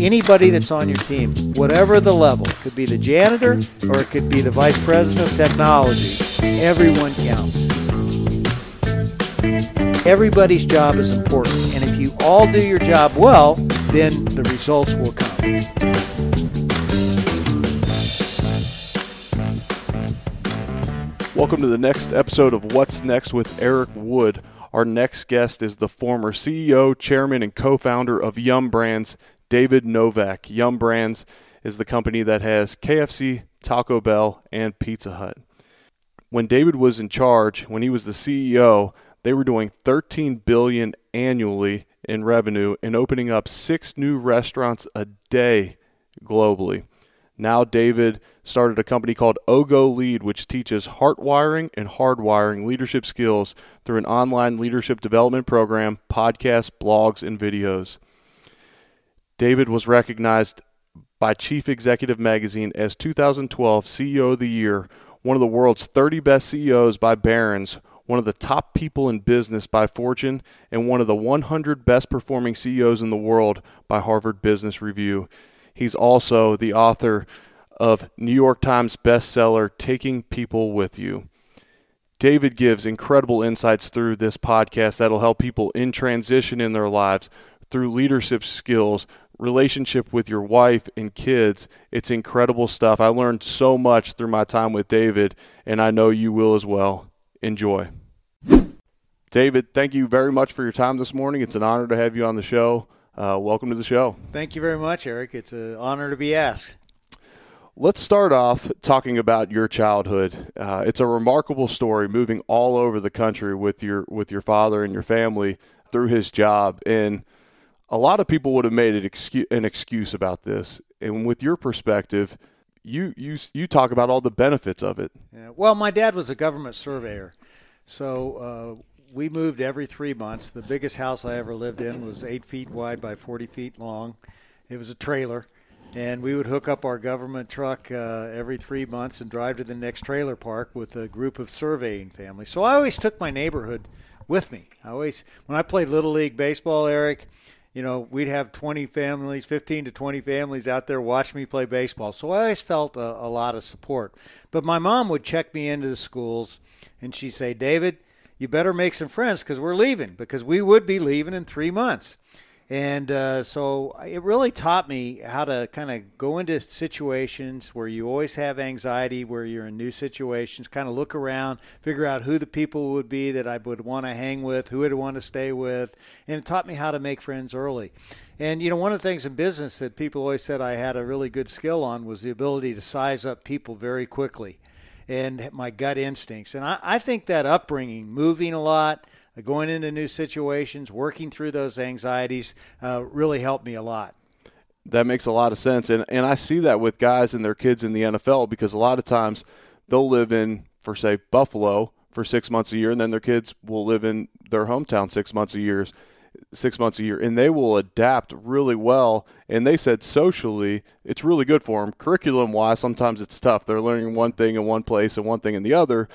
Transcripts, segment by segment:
Anybody that's on your team, whatever the level, could be the janitor or it could be the vice president of technology, everyone counts. Everybody's job is important, and if you all do your job well, then the results will come. Welcome to the next episode of What's Next with Eric Wood. Our next guest is the former CEO, chairman, and co founder of Yum Brands, David Novak. Yum Brands is the company that has KFC, Taco Bell, and Pizza Hut. When David was in charge, when he was the CEO, they were doing 13 billion annually in revenue and opening up six new restaurants a day globally. Now, David started a company called Ogo Lead, which teaches heart wiring and hardwiring leadership skills through an online leadership development program, podcasts, blogs, and videos. David was recognized by Chief Executive Magazine as 2012 CEO of the Year, one of the world's 30 best CEOs by Barron's, one of the top people in business by Fortune, and one of the 100 best performing CEOs in the world by Harvard Business Review. He's also the author of New York Times bestseller Taking People with You. David gives incredible insights through this podcast that'll help people in transition in their lives through leadership skills, relationship with your wife and kids. It's incredible stuff. I learned so much through my time with David, and I know you will as well. Enjoy. David, thank you very much for your time this morning. It's an honor to have you on the show. Uh, welcome to the show. Thank you very much, Eric. It's an honor to be asked. Let's start off talking about your childhood. Uh, it's a remarkable story, moving all over the country with your with your father and your family through his job, and a lot of people would have made it excu- an excuse about this. And with your perspective, you you you talk about all the benefits of it. Yeah. Well, my dad was a government surveyor, so uh, we moved every three months. The biggest house I ever lived in was eight feet wide by 40 feet long. It was a trailer. And we would hook up our government truck uh, every three months and drive to the next trailer park with a group of surveying families. So I always took my neighborhood with me. I always, when I played Little League Baseball, Eric, you know, we'd have 20 families, 15 to 20 families out there watch me play baseball. So I always felt a, a lot of support. But my mom would check me into the schools and she'd say, David, you better make some friends because we're leaving, because we would be leaving in three months. And uh, so it really taught me how to kind of go into situations where you always have anxiety, where you're in new situations, kind of look around, figure out who the people would be that I would want to hang with, who I'd want to stay with. And it taught me how to make friends early. And, you know, one of the things in business that people always said I had a really good skill on was the ability to size up people very quickly and my gut instincts. And I, I think that upbringing, moving a lot, going into new situations, working through those anxieties, uh, really helped me a lot. That makes a lot of sense, and and I see that with guys and their kids in the NFL because a lot of times they'll live in, for say, Buffalo for six months a year, and then their kids will live in their hometown six months a year, six months a year, and they will adapt really well. And they said socially, it's really good for them. Curriculum wise, sometimes it's tough. They're learning one thing in one place and one thing in the other,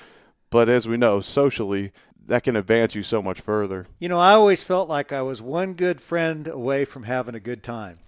but as we know, socially, that can advance you so much further. You know, I always felt like I was one good friend away from having a good time.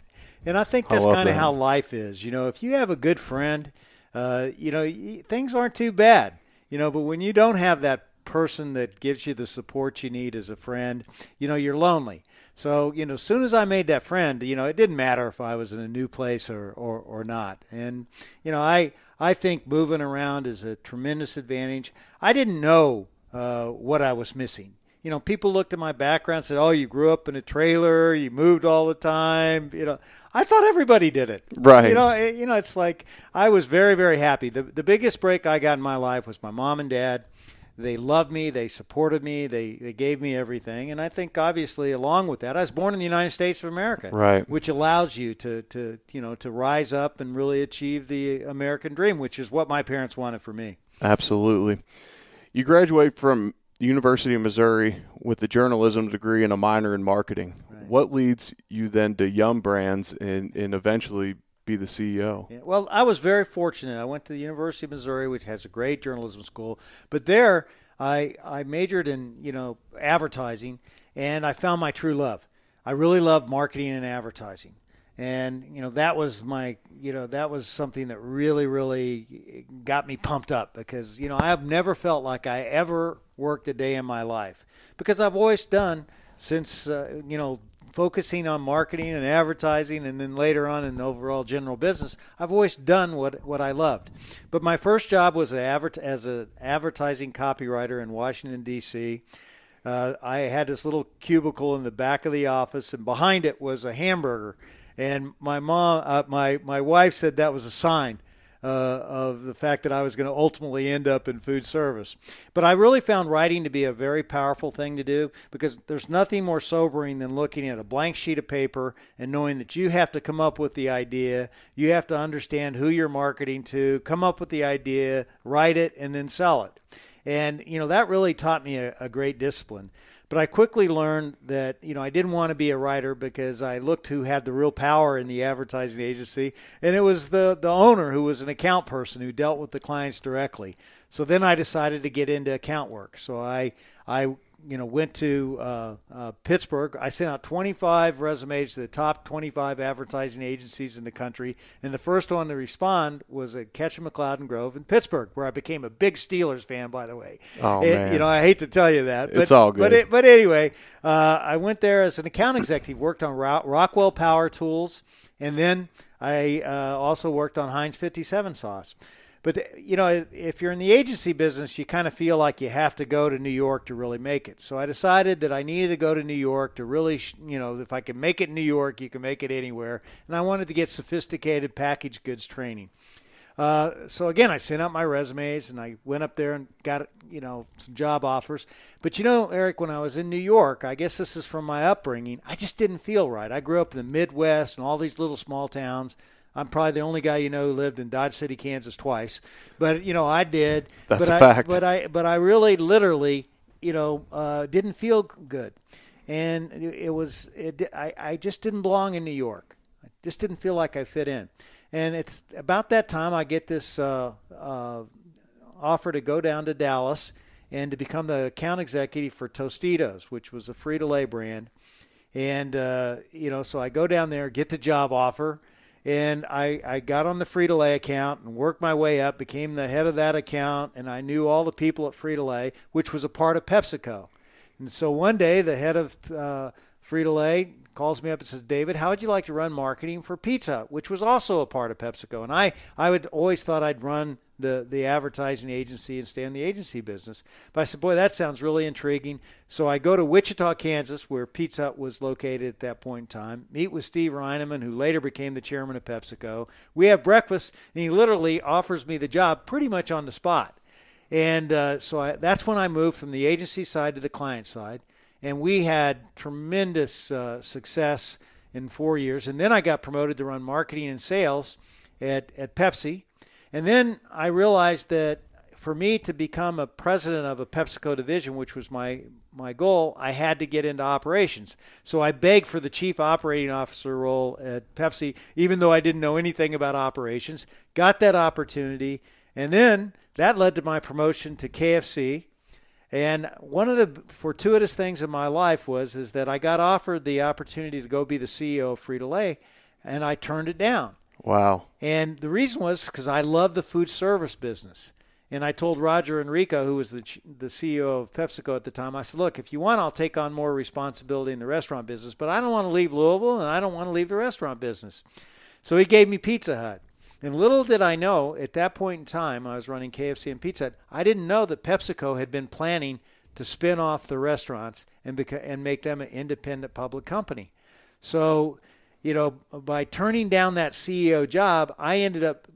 And I think that's kind of how life is. You know, if you have a good friend, uh, you know, things aren't too bad. You know, but when you don't have that person that gives you the support you need as a friend, you know, you're lonely. So, you know, as soon as I made that friend, you know, it didn't matter if I was in a new place or, or, or not. And, you know, I, I think moving around is a tremendous advantage. I didn't know uh, what I was missing. You know, people looked at my background and said, "Oh, you grew up in a trailer, you moved all the time." You know, I thought everybody did it. Right. You know, you know, it's like I was very, very happy. The the biggest break I got in my life was my mom and dad. They loved me. They supported me. They they gave me everything. And I think obviously along with that, I was born in the United States of America, right? Which allows you to to you know to rise up and really achieve the American dream, which is what my parents wanted for me. Absolutely. You graduate from the University of Missouri with a journalism degree and a minor in marketing. Right. What leads you then to Yum Brands and, and eventually be the CEO? Yeah, well, I was very fortunate. I went to the University of Missouri, which has a great journalism school, but there I I majored in you know advertising, and I found my true love. I really love marketing and advertising, and you know that was my you know that was something that really really got me pumped up because you know I have never felt like I ever worked a day in my life because I've always done since uh, you know focusing on marketing and advertising and then later on in the overall general business i've always done what, what i loved. But my first job was as an advertising copywriter in washington d.c uh, i had this little cubicle in the back of the office and behind it was a hamburger and my mom uh, my, my wife said that was a sign uh, of the fact that I was going to ultimately end up in food service. But I really found writing to be a very powerful thing to do because there's nothing more sobering than looking at a blank sheet of paper and knowing that you have to come up with the idea, you have to understand who you're marketing to, come up with the idea, write it, and then sell it. And, you know, that really taught me a, a great discipline. But I quickly learned that you know I didn't want to be a writer because I looked who had the real power in the advertising agency, and it was the the owner who was an account person who dealt with the clients directly. So then I decided to get into account work. So I I you know, went to uh, uh, Pittsburgh. I sent out 25 resumes to the top 25 advertising agencies in the country, and the first one to respond was at Ketchum MacLeod and Grove in Pittsburgh, where I became a big Steelers fan. By the way, oh it, man, you know, I hate to tell you that, but, it's all good. But, it, but anyway, uh, I went there as an account executive, worked on Rockwell Power Tools, and then I uh, also worked on Heinz 57 sauce. But you know, if you're in the agency business, you kind of feel like you have to go to New York to really make it. So I decided that I needed to go to New York to really, you know, if I can make it in New York, you can make it anywhere. And I wanted to get sophisticated packaged goods training. Uh, so again, I sent out my resumes and I went up there and got you know some job offers. But you know, Eric, when I was in New York, I guess this is from my upbringing. I just didn't feel right. I grew up in the Midwest and all these little small towns. I'm probably the only guy you know who lived in Dodge City, Kansas twice. But you know, I did. That's but a I, fact. But I but I really literally, you know, uh, didn't feel good. And it was it, I, I just didn't belong in New York. I just didn't feel like I fit in. And it's about that time I get this uh, uh, offer to go down to Dallas and to become the account executive for Tostitos, which was a Frito Lay brand. And uh, you know, so I go down there, get the job offer, and I, I got on the Frito Lay account and worked my way up, became the head of that account, and I knew all the people at Frito Lay, which was a part of PepsiCo. And so one day, the head of uh, Frito Lay calls me up and says, David, how would you like to run marketing for Pizza, which was also a part of PepsiCo? And I, I would always thought I'd run the, the advertising agency and stay in the agency business. But I said, boy, that sounds really intriguing. So I go to Wichita, Kansas, where Pizza Hut was located at that point in time, meet with Steve Reinemund, who later became the chairman of PepsiCo. We have breakfast, and he literally offers me the job pretty much on the spot. And uh, so I, that's when I moved from the agency side to the client side. And we had tremendous uh, success in four years. And then I got promoted to run marketing and sales at, at Pepsi and then I realized that for me to become a president of a PepsiCo division, which was my my goal, I had to get into operations. So I begged for the chief operating officer role at Pepsi, even though I didn't know anything about operations. Got that opportunity, and then that led to my promotion to KFC. And one of the fortuitous things in my life was is that I got offered the opportunity to go be the CEO of Frito Lay, and I turned it down. Wow. And the reason was because I love the food service business. And I told Roger Enrico, who was the, the CEO of PepsiCo at the time, I said, look, if you want, I'll take on more responsibility in the restaurant business, but I don't want to leave Louisville and I don't want to leave the restaurant business. So he gave me Pizza Hut. And little did I know at that point in time, I was running KFC and Pizza Hut, I didn't know that PepsiCo had been planning to spin off the restaurants and, beca- and make them an independent public company. So you know, by turning down that CEO job, I ended up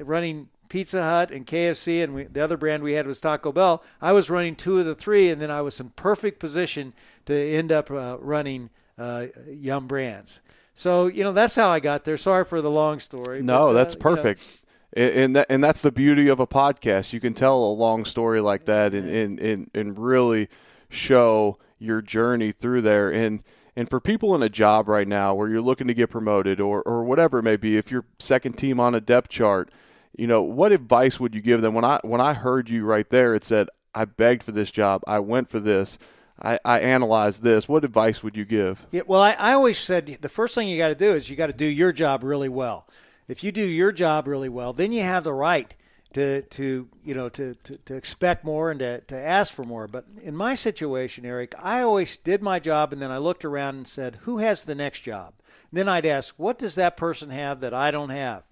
running Pizza Hut and KFC, and we, the other brand we had was Taco Bell. I was running two of the three, and then I was in perfect position to end up uh, running uh, Yum Brands. So you know that's how I got there. Sorry for the long story. No, but, uh, that's perfect. You know. and that, and that's the beauty of a podcast. You can tell a long story like that, and and, and, and really show your journey through there. And and for people in a job right now where you're looking to get promoted or, or whatever it may be, if you're second team on a depth chart, you know, what advice would you give them? When I when I heard you right there, it said, I begged for this job. I went for this. I, I analyzed this. What advice would you give? Yeah, well, I, I always said the first thing you got to do is you got to do your job really well. If you do your job really well, then you have the right to to you know to, to, to expect more and to, to ask for more. But in my situation, Eric, I always did my job and then I looked around and said, who has the next job? And then I'd ask, what does that person have that I don't have?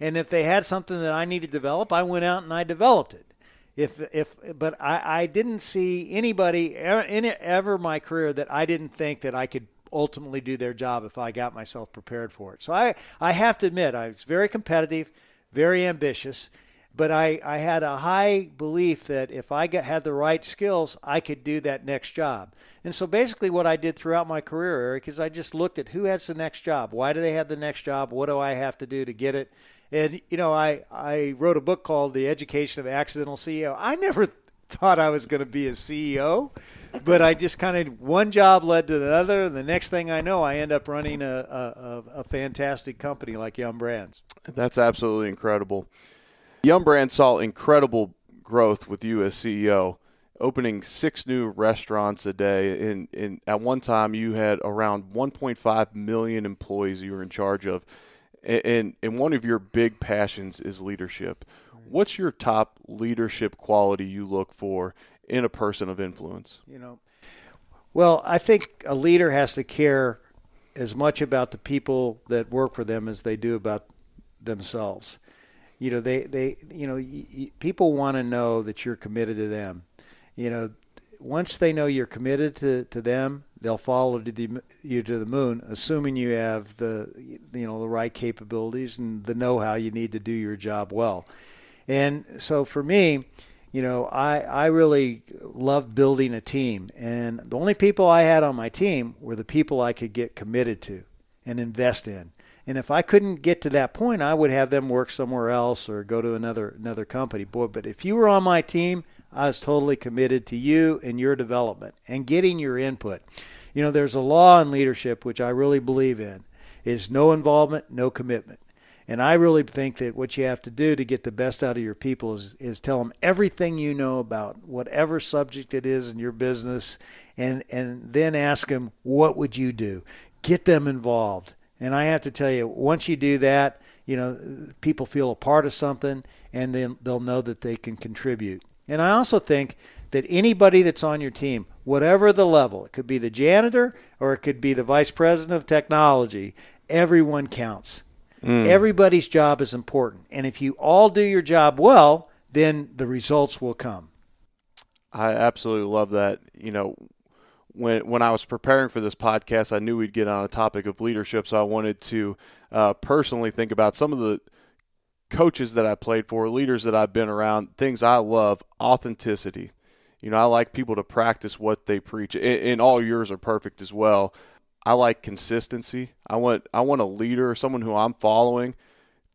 And if they had something that I needed to develop, I went out and I developed it. If if but I, I didn't see anybody in ever my career that I didn't think that I could ultimately do their job if I got myself prepared for it. So I I have to admit I was very competitive, very ambitious, but I, I had a high belief that if I get, had the right skills, I could do that next job. And so basically, what I did throughout my career, Eric, is I just looked at who has the next job. Why do they have the next job? What do I have to do to get it? And you know, I I wrote a book called The Education of Accidental CEO. I never thought I was going to be a CEO, but I just kind of one job led to another. And the next thing I know, I end up running a, a, a fantastic company like Yum Brands. That's absolutely incredible. Yum Brand saw incredible growth with you as CEO, opening six new restaurants a day. And at one time, you had around 1.5 million employees you were in charge of. And, and one of your big passions is leadership. What's your top leadership quality you look for in a person of influence? You know, well, I think a leader has to care as much about the people that work for them as they do about themselves you know they they you know y- y- people want to know that you're committed to them. You know once they know you're committed to, to them they'll follow to the, you to the moon assuming you have the you know the right capabilities and the know-how you need to do your job well. And so for me you know i i really love building a team. And the only people i had on my team were the people i could get committed to and invest in and if I couldn't get to that point, I would have them work somewhere else or go to another another company. Boy, but if you were on my team, I was totally committed to you and your development and getting your input. You know, there's a law in leadership which I really believe in is no involvement, no commitment. And I really think that what you have to do to get the best out of your people is, is tell them everything you know about whatever subject it is in your business and, and then ask them, what would you do? Get them involved and I have to tell you, once you do that, you know, people feel a part of something and then they'll know that they can contribute. And I also think that anybody that's on your team, whatever the level, it could be the janitor or it could be the vice president of technology, everyone counts. Mm. Everybody's job is important. And if you all do your job well, then the results will come. I absolutely love that. You know, when when I was preparing for this podcast, I knew we'd get on a topic of leadership, so I wanted to uh, personally think about some of the coaches that I played for, leaders that I've been around, things I love, authenticity. You know, I like people to practice what they preach, and, and all yours are perfect as well. I like consistency. I want I want a leader, someone who I'm following,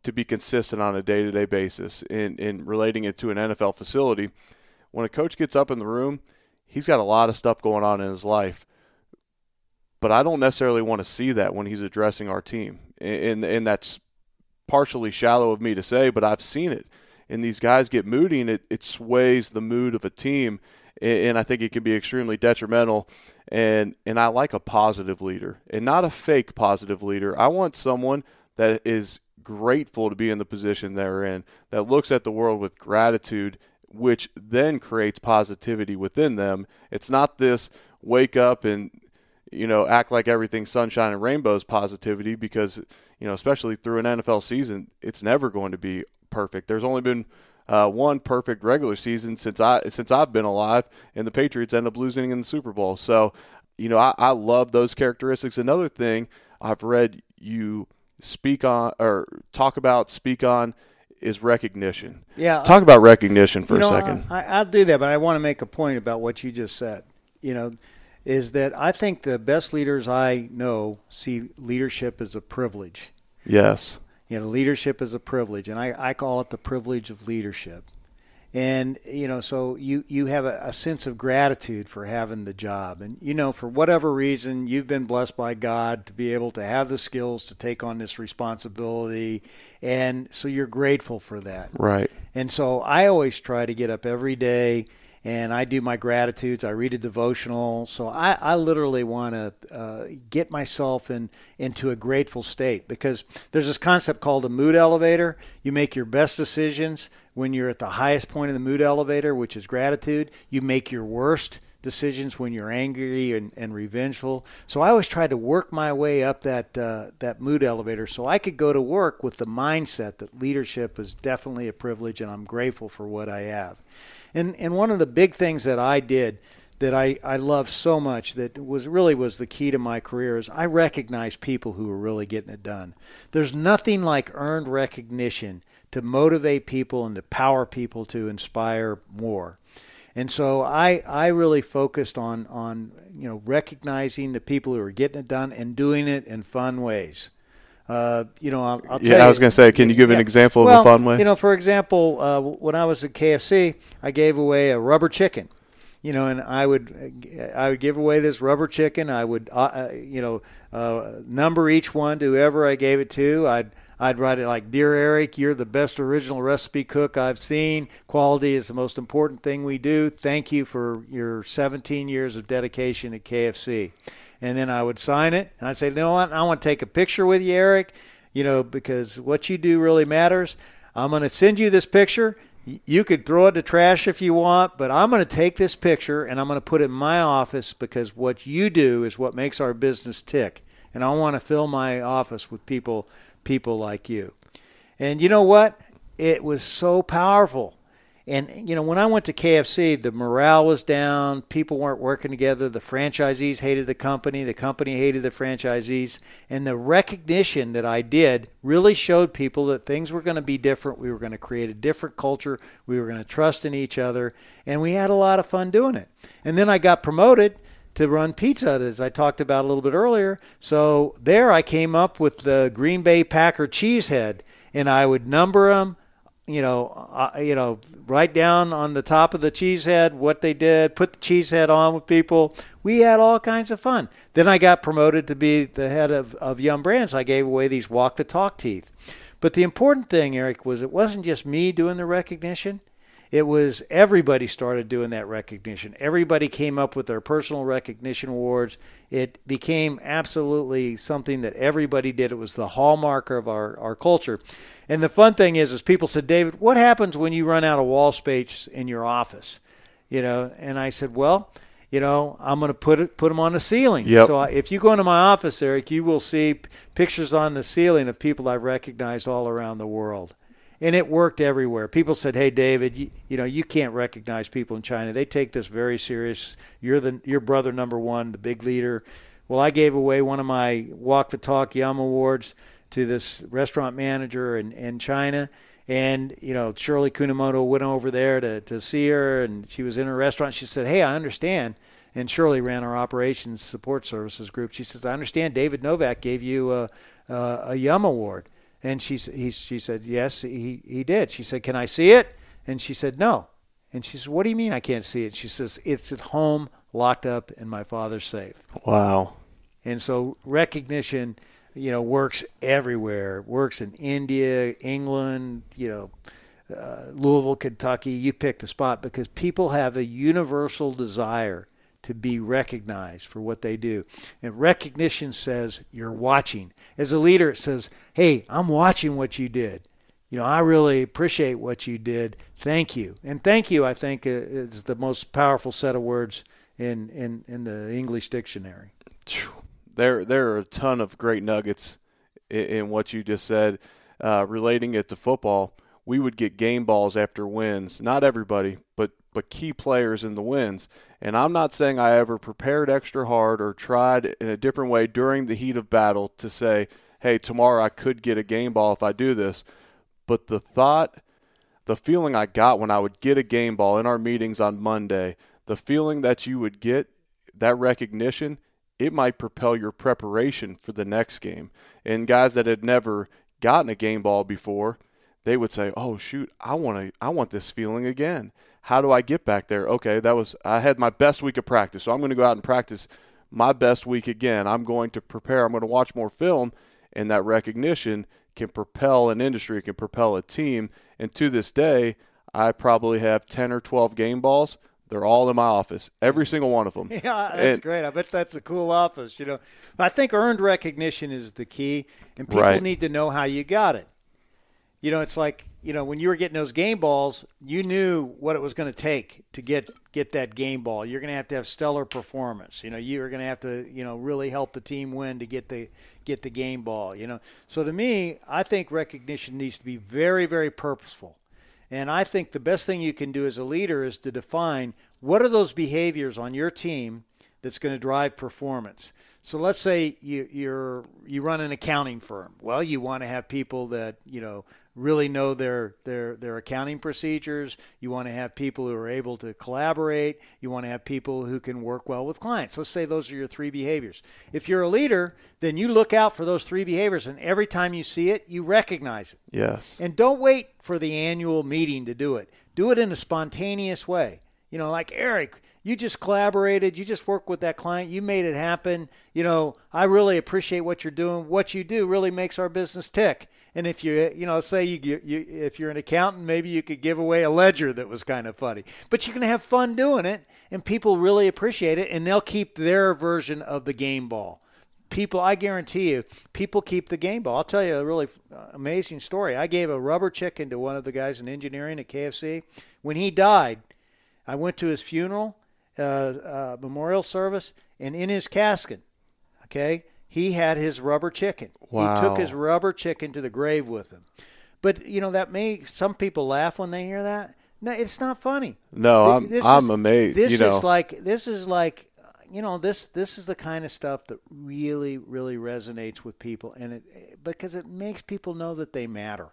to be consistent on a day to day basis in in relating it to an NFL facility. When a coach gets up in the room he's got a lot of stuff going on in his life. But I don't necessarily want to see that when he's addressing our team. And, and that's partially shallow of me to say, but I've seen it. And these guys get moody and it, it sways the mood of a team. And I think it can be extremely detrimental. And, and I like a positive leader and not a fake positive leader. I want someone that is grateful to be in the position they're in, that looks at the world with gratitude which then creates positivity within them. It's not this wake up and you know act like everything's sunshine and rainbows positivity because you know especially through an NFL season, it's never going to be perfect. There's only been uh, one perfect regular season since I since I've been alive, and the Patriots end up losing in the Super Bowl. So, you know, I, I love those characteristics. Another thing I've read you speak on or talk about, speak on is recognition. Yeah. Talk about recognition for you know, a second. I, I'll do that, but I want to make a point about what you just said. You know, is that I think the best leaders I know see leadership as a privilege. Yes. You know, leadership is a privilege, and I, I call it the privilege of leadership and you know so you you have a, a, sense of gratitude for having the job. And you know for whatever reason you've been blessed by god to be able to have the skills to take on this responsibility. And so you're grateful for that. Right. And so i always try to get up every day and I do my gratitudes. I read a devotional. So I, I literally want to uh, get myself in into a grateful state because there's this concept called a mood elevator. You make your best decisions when you're at the highest point of the mood elevator, which is gratitude. You make your worst decisions when you're angry and, and revengeful. So I always tried to work my way up that uh, that mood elevator so I could go to work with the mindset that leadership is definitely a privilege and I'm grateful for what I have. And and one of the big things that I did that I, I love so much that was really was the key to my career is I recognize people who are really getting it done. There's nothing like earned recognition to motivate people and to power people to inspire more. And so I, I really focused on, on you know recognizing the people who are getting it done and doing it in fun ways. Uh, you know, I'll, I'll yeah, I was going to say, can you give yeah. an example well, of a fun way? You know, for example, uh, when I was at KFC, I gave away a rubber chicken. You know, and I would I would give away this rubber chicken. I would uh, uh you know uh, number each one to whoever I gave it to. I'd I'd write it like, Dear Eric, you're the best original recipe cook I've seen. Quality is the most important thing we do. Thank you for your 17 years of dedication at KFC and then I would sign it, and I'd say, you know what, I want to take a picture with you, Eric, you know, because what you do really matters. I'm going to send you this picture. You could throw it to trash if you want, but I'm going to take this picture and I'm going to put it in my office because what you do is what makes our business tick. And I want to fill my office with people people like you. And you know what? It was so powerful and you know, when I went to KFC, the morale was down. People weren't working together. The franchisees hated the company. The company hated the franchisees. And the recognition that I did really showed people that things were going to be different. We were going to create a different culture. We were going to trust in each other, and we had a lot of fun doing it. And then I got promoted to run pizza as I talked about a little bit earlier. So there I came up with the Green Bay Packer cheesehead and I would number them you know, uh, you know, write down on the top of the cheese head what they did, put the cheese head on with people. We had all kinds of fun. Then I got promoted to be the head of, of Yum Brands. I gave away these walk the talk teeth. But the important thing, Eric, was it wasn't just me doing the recognition it was everybody started doing that recognition. Everybody came up with their personal recognition awards. It became absolutely something that everybody did. It was the hallmark of our, our culture. And the fun thing is, is people said, David, what happens when you run out of wall space in your office? You know, and I said, well, you know, I'm going to put it, put them on the ceiling. Yep. So if you go into my office, Eric, you will see p- pictures on the ceiling of people I've recognized all around the world and it worked everywhere. People said, "Hey, David, you, you, know you can't recognize people in China. They take this very serious. You're the your brother number one, the big leader." Well, I gave away one of my Walk the Talk Yum awards to this restaurant manager in, in China. And, you know, Shirley Kunimoto went over there to, to see her, and she was in her restaurant. She said, Hey, I understand. And Shirley ran our operations support services group. She says, I understand David Novak gave you a, a, a Yum Award. And she, he, she said, Yes, he, he did. She said, Can I see it? And she said, No. And she said, What do you mean I can't see it? She says, It's at home, locked up in my father's safe. Wow. And so recognition, you know, works everywhere. Works in India, England, you know, uh, Louisville, Kentucky. You pick the spot because people have a universal desire to be recognized for what they do. And recognition says you're watching. As a leader, it says, hey, I'm watching what you did. You know, I really appreciate what you did. Thank you. And thank you, I think, is the most powerful set of words in, in, in the English dictionary. There, there are a ton of great nuggets in, in what you just said, uh, relating it to football. We would get game balls after wins. Not everybody, but but key players in the wins. And I'm not saying I ever prepared extra hard or tried in a different way during the heat of battle to say, hey, tomorrow I could get a game ball if I do this. But the thought, the feeling I got when I would get a game ball in our meetings on Monday, the feeling that you would get that recognition, it might propel your preparation for the next game. And guys that had never gotten a game ball before, they would say, "Oh shoot, I want to I want this feeling again." How do I get back there? Okay, that was I had my best week of practice, so I'm going to go out and practice my best week again. I'm going to prepare. I'm going to watch more film, and that recognition can propel an industry, can propel a team. And to this day, I probably have 10 or 12 game balls They're all in my office, every single one of them. Yeah, that's And- great. I bet that's a cool office. You know, but I think earned recognition is the key, and people Right. need to know how you got it. You know, it's like you know when you were getting those game balls, you knew what it was going to take to get get that game ball. You're going to have to have stellar performance. You know, you are going to have to you know really help the team win to get the get the game ball. You know, so to me, I think recognition needs to be very very purposeful. And I think the best thing you can do as a leader is to define what are those behaviors on your team that's going to drive performance. So let's say you, you're you run an accounting firm. Well, you want to have people that you know really know their their their accounting procedures. You want to have people who are able to collaborate. You want to have people who can work well with clients. Let's say those are your three behaviors. If you're a leader, then you look out for those three behaviors, and every time you see it, you recognize it. Yes. And don't wait for the annual meeting to do it. Do it in a spontaneous way. You know, like Eric, you just collaborated, you just worked with that client, you made it happen. You know, I really appreciate what you're doing. What you do really makes our business tick. And if you, you know, say you, you if you're an accountant, maybe you could give away a ledger that was kind of funny. But you can have fun doing it, and people really appreciate it, and they'll keep their version of the game ball. People i guarantee you people keep the game ball. I'll tell you a really uh, amazing story. I gave a rubber chicken to one of the guys in engineering at kfc when he died i went to his funeral uh, uh, memorial service and in his casket okay he had his rubber chicken Wow. he took his rubber chicken to the grave with him but you know that may some people laugh when they hear that no it's not funny No, I'm this I'm is- amazed. This you know, is like this is like you know this this is the kind of stuff that really really resonates with people and it because it makes people know that they matter.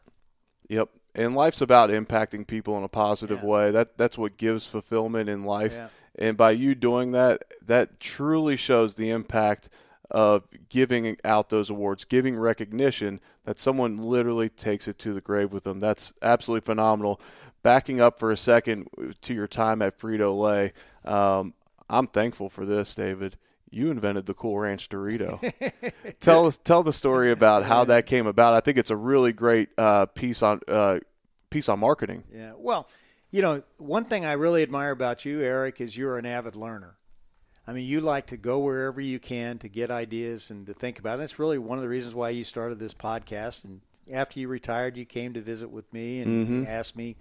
Yep. And life's about impacting people in a positive Yeah. way. That that's what gives fulfillment in life. Yeah. And by you doing that, that truly shows the impact of giving out those awards, giving recognition that someone literally takes it to the grave with them. That's absolutely phenomenal. Backing up for a second to your time at Frito Lay, um, I'm thankful for this, David. You invented the Cool Ranch Dorito. tell us, tell the story about how that came about. I think it's a really great uh, piece on uh, piece on marketing. Yeah. Well, you know, one thing I really admire about you, Eric, is you're an avid learner. I mean, you like to go wherever you can to get ideas and to think about it. It's really one of the reasons why you started this podcast. And after you retired, you came to visit with me and asked me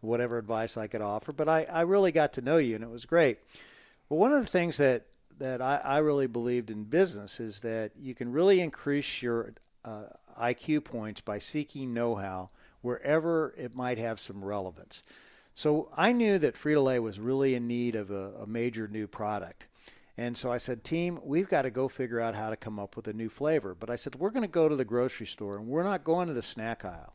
whatever advice I could offer. But I, I really got to know you, and it was great. Well, one of the things that that I, I really believed in business is that you can really increase your uh, IQ points by seeking know-how wherever it might have some relevance. So I knew that Frito Lay was really in need of a, a major new product. And so I said, team, we've got to go figure out how to come up with a new flavor. But I said, we're going to go to the grocery store and we're not going to the snack aisle.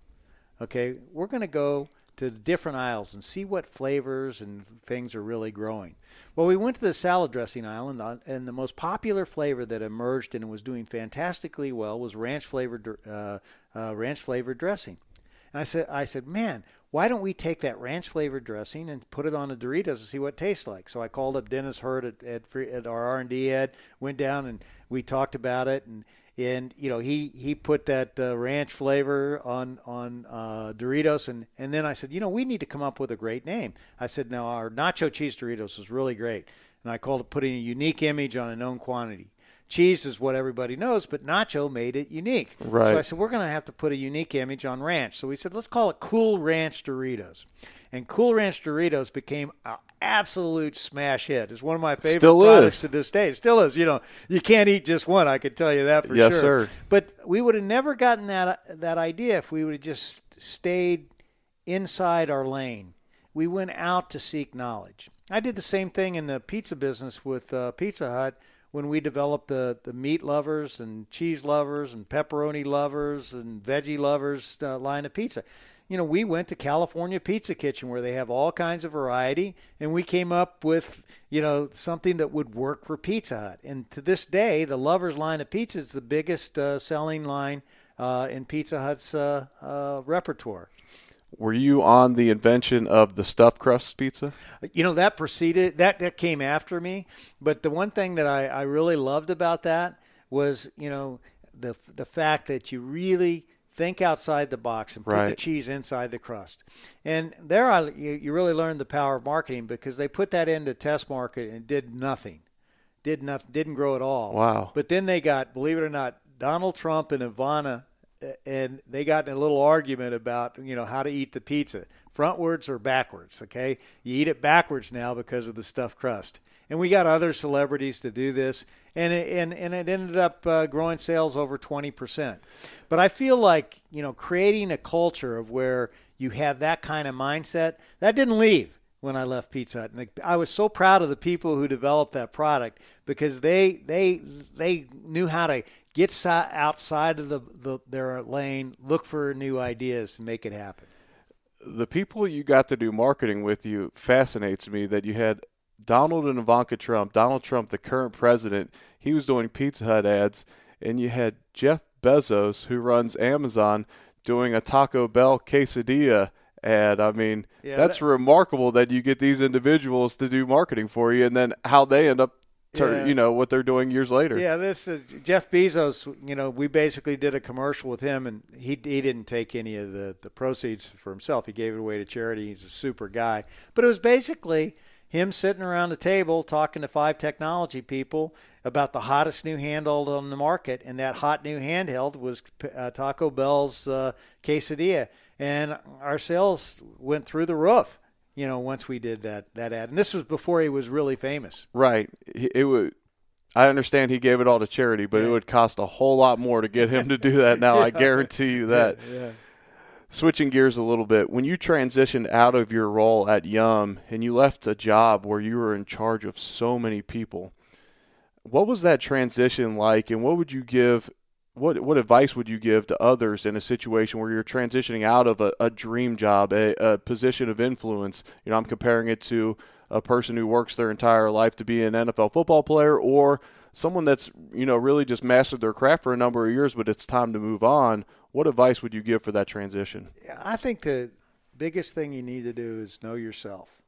Okay, we're going to go to the different aisles and see what flavors and things are really growing. Well, we went to the salad dressing aisle, and the, and the most popular flavor that emerged and was doing fantastically well was ranch flavored uh, uh, ranch flavored dressing. And I said, I said, man, why don't we take that ranch flavored dressing and put it on the Doritos and see what it tastes like? So I called up Dennis Hurd at, at, at our R and D ed, went down and we talked about it, and and you know he he put that uh, ranch flavor on on uh, Doritos, and and then I said, you know, we need to come up with a great name. I said, now our nacho cheese Doritos was really great, and I called it putting a unique image on a known quantity. Cheese is what everybody knows, but nacho made it unique. Right. So I said, we're going to have to put a unique image on ranch. So we said, let's call it Cool Ranch Doritos. And Cool Ranch Doritos became an absolute smash hit. It's one of my favorite Still products is. to this day. It still is. You know, you can't eat just one. I can tell you that for Yes, sure. sir. But we would have never gotten that that idea if we would have just stayed inside our lane. We went out to seek knowledge. I did the same thing in the pizza business with uh, Pizza Hut when we developed the, the meat lovers and cheese lovers and pepperoni lovers and veggie lovers uh, line of pizza. You know, we went to California Pizza Kitchen where they have all kinds of variety, and we came up with, you know, something that would work for Pizza Hut. And to this day, the lovers line of pizza is the biggest uh, selling line uh, in Pizza Hut's uh, uh, repertoire. Were you on the invention of the stuffed crust pizza? You know that preceded that that came after me, but the one thing that I, I really loved about that was you know the the fact that you really think outside the box and put Right. the cheese inside the crust. And there, I, you, you really learned the power of marketing because they put that into test market and did nothing, did nothing, didn't grow at all. Wow. But then they got, believe it or not, Donald Trump and Ivana, and they got in a little argument about you know how to eat the pizza, frontwards or backwards. Okay, you eat it backwards now because of the stuffed crust. And we got other celebrities to do this, and it, and and it ended up uh, growing sales over twenty percent. But I feel like you know creating a culture of where you have that kind of mindset that didn't leave when I left Pizza Hut. And I was so proud of the people who developed that product because they they they knew how to get si- outside of the, the their lane, look for new ideas, and make it happen. the people you got to do marketing with you fascinates me that you had Donald and Ivanka Trump, Donald Trump, the current president, he was doing Pizza Hut ads, and you had Jeff Bezos, who runs Amazon, doing a Taco Bell quesadilla ad. I mean, Yeah, that's that- remarkable that you get these individuals to do marketing for you, and then how they end up, tur- Yeah. you know, what they're doing years later. Yeah, this is Jeff Bezos. You know, we basically did a commercial with him, and he he didn't take any of the the proceeds for himself. He gave it away to charity. He's a super guy. But it was basically him sitting around a table talking to five technology people about the hottest new handheld on the market, and that hot new handheld was uh, Taco Bell's uh, quesadilla, and our sales went through the roof. You know, once we did that that ad, and this was before he was really famous. Right. It it would. I understand he gave it all to charity, but it would cost a whole lot more to get him to do that now. I guarantee you that. Yeah. Switching gears a little bit, when you transitioned out of your role at Yum and you left a job where you were in charge of so many people, what was that transition like, and what would you give? What what advice would you give to others in a situation where you're transitioning out of a, a dream job, a, a position of influence? You know, I'm comparing it to a person who works their entire life to be an NFL football player, or someone that's you know really just mastered their craft for a number of years, but it's time to move on. What advice would you give for that transition? I think the biggest thing you need to do is know yourself.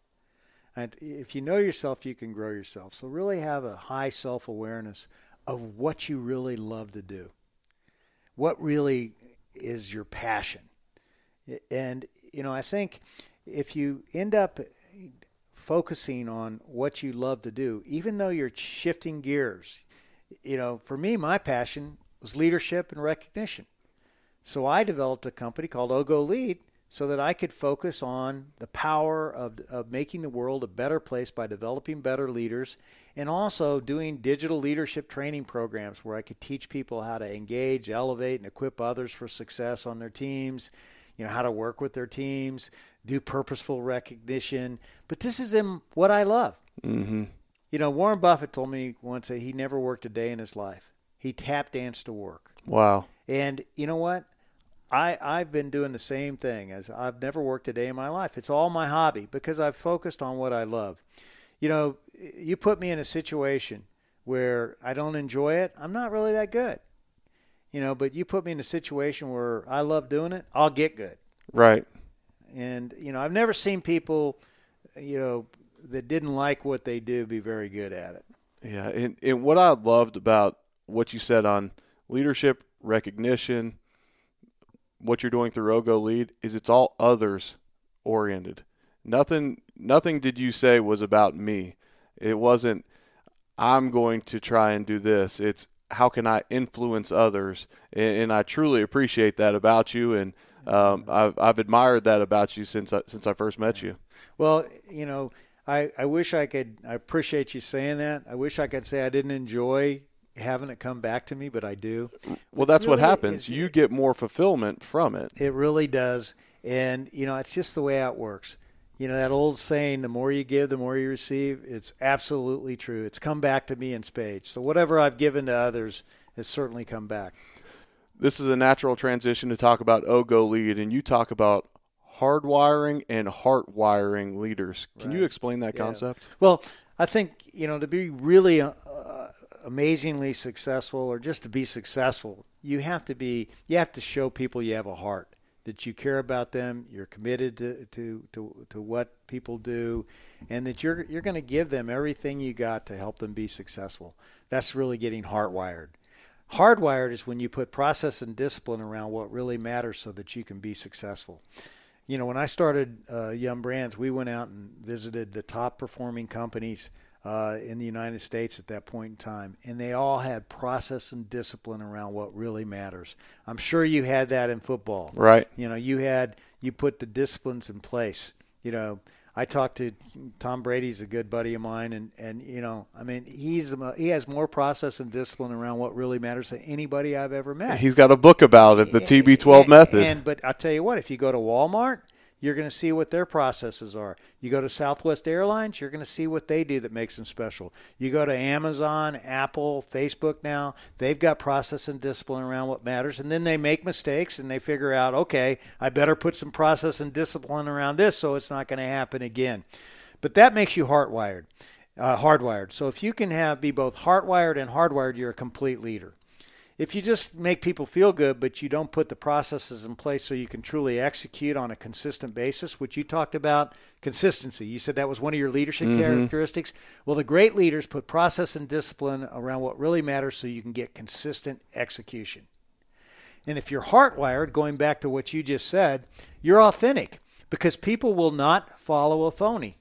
And if you know yourself, you can grow yourself. So really have a high self awareness of what you really love to do. What really is your passion. And, you know, I think if you end up focusing on what you love to do, even though you're shifting gears, you know, for me, my passion was leadership and recognition. So I developed a company called Ogo Lead so that I could focus on the power of, of making the world a better place by developing better leaders and also doing digital leadership training programs where I could teach people how to engage, elevate, and equip others for success on their teams, you know, how to work with their teams, do purposeful recognition. But this is in what I love. Mm-hmm. You know, Warren Buffett told me once that he never worked a day in his life. He tap danced to work. Wow. And you know what? I, I've been doing the same thing as I've never worked a day in my life. It's all my hobby because I've focused on what I love. You know, you put me in a situation where I don't enjoy it, I'm not really that good. You know, but you put me in a situation where I love doing it, I'll get good. Right. And, you know, I've never seen people, you know, that didn't like what they do be very good at it. Yeah, and, and what I loved about what you said on leadership, recognition, what you're doing through Ogo Lead is it's all others oriented. Nothing nothing did you say was about me. It wasn't I'm going to try and do this. It's how can I influence others? And, and I truly appreciate that about you and um, I've, I've admired that about you since I, since I first met you. Well, you know, I, I wish I could. I appreciate you saying that. I wish I could say I didn't enjoy having it come back to me, but I do. Well, It's that's what happens. You get more fulfillment from it. It really does, and you know, it's just the way it works. You know that old saying: "The more you give, the more you receive." It's absolutely true. It's come back to me in spades. So whatever I've given to others has certainly come back. this is a natural transition to talk about Ogo Lead, and you talk about hardwiring and heart wiring leaders. Can you explain that Yeah. concept? Well, I think you know to be really uh, amazingly successful, or just to be successful, you have to be you have to show people you have a heart that you care about them, you're committed to to to, to what people do, and that you're you're going to give them everything you got to help them be successful. That's really getting hardwired. Hardwired is when you put process and discipline around what really matters so that you can be successful. You know, when I started uh, Yum Brands, we went out and visited the top performing companies uh, in the United States at that point in time, and they all had process and discipline around what really matters. I'm sure you had that in football, right? You know, you had you put the disciplines in place. You know, I talked to Tom Brady's a good buddy of mine, and and you know, I mean, he's he has more process and discipline around what really matters than anybody I've ever met. He's got a book about it, the TB12 and, method. And but I'll tell you what, if you go to Walmart, you're going to see what their processes are. You go to Southwest Airlines, you're going to see what they do that makes them special. You go to Amazon, Apple, Facebook now, they've got process and discipline around what matters. And then they make mistakes and they figure out, okay, I better put some process and discipline around this so it's not going to happen again. But that makes you hardwired. Uh, hardwired. So if you can have be both heartwired and hardwired, you're a complete leader if you just make people feel good, but you don't put the processes in place so you can truly execute on a consistent basis, which you talked about consistency. You said that was one of your leadership mm-hmm. characteristics. Well, the great leaders put process and discipline around what really matters so you can get consistent execution. And if you're heartwired, going back to what you just said, you're authentic because people will not follow a phony.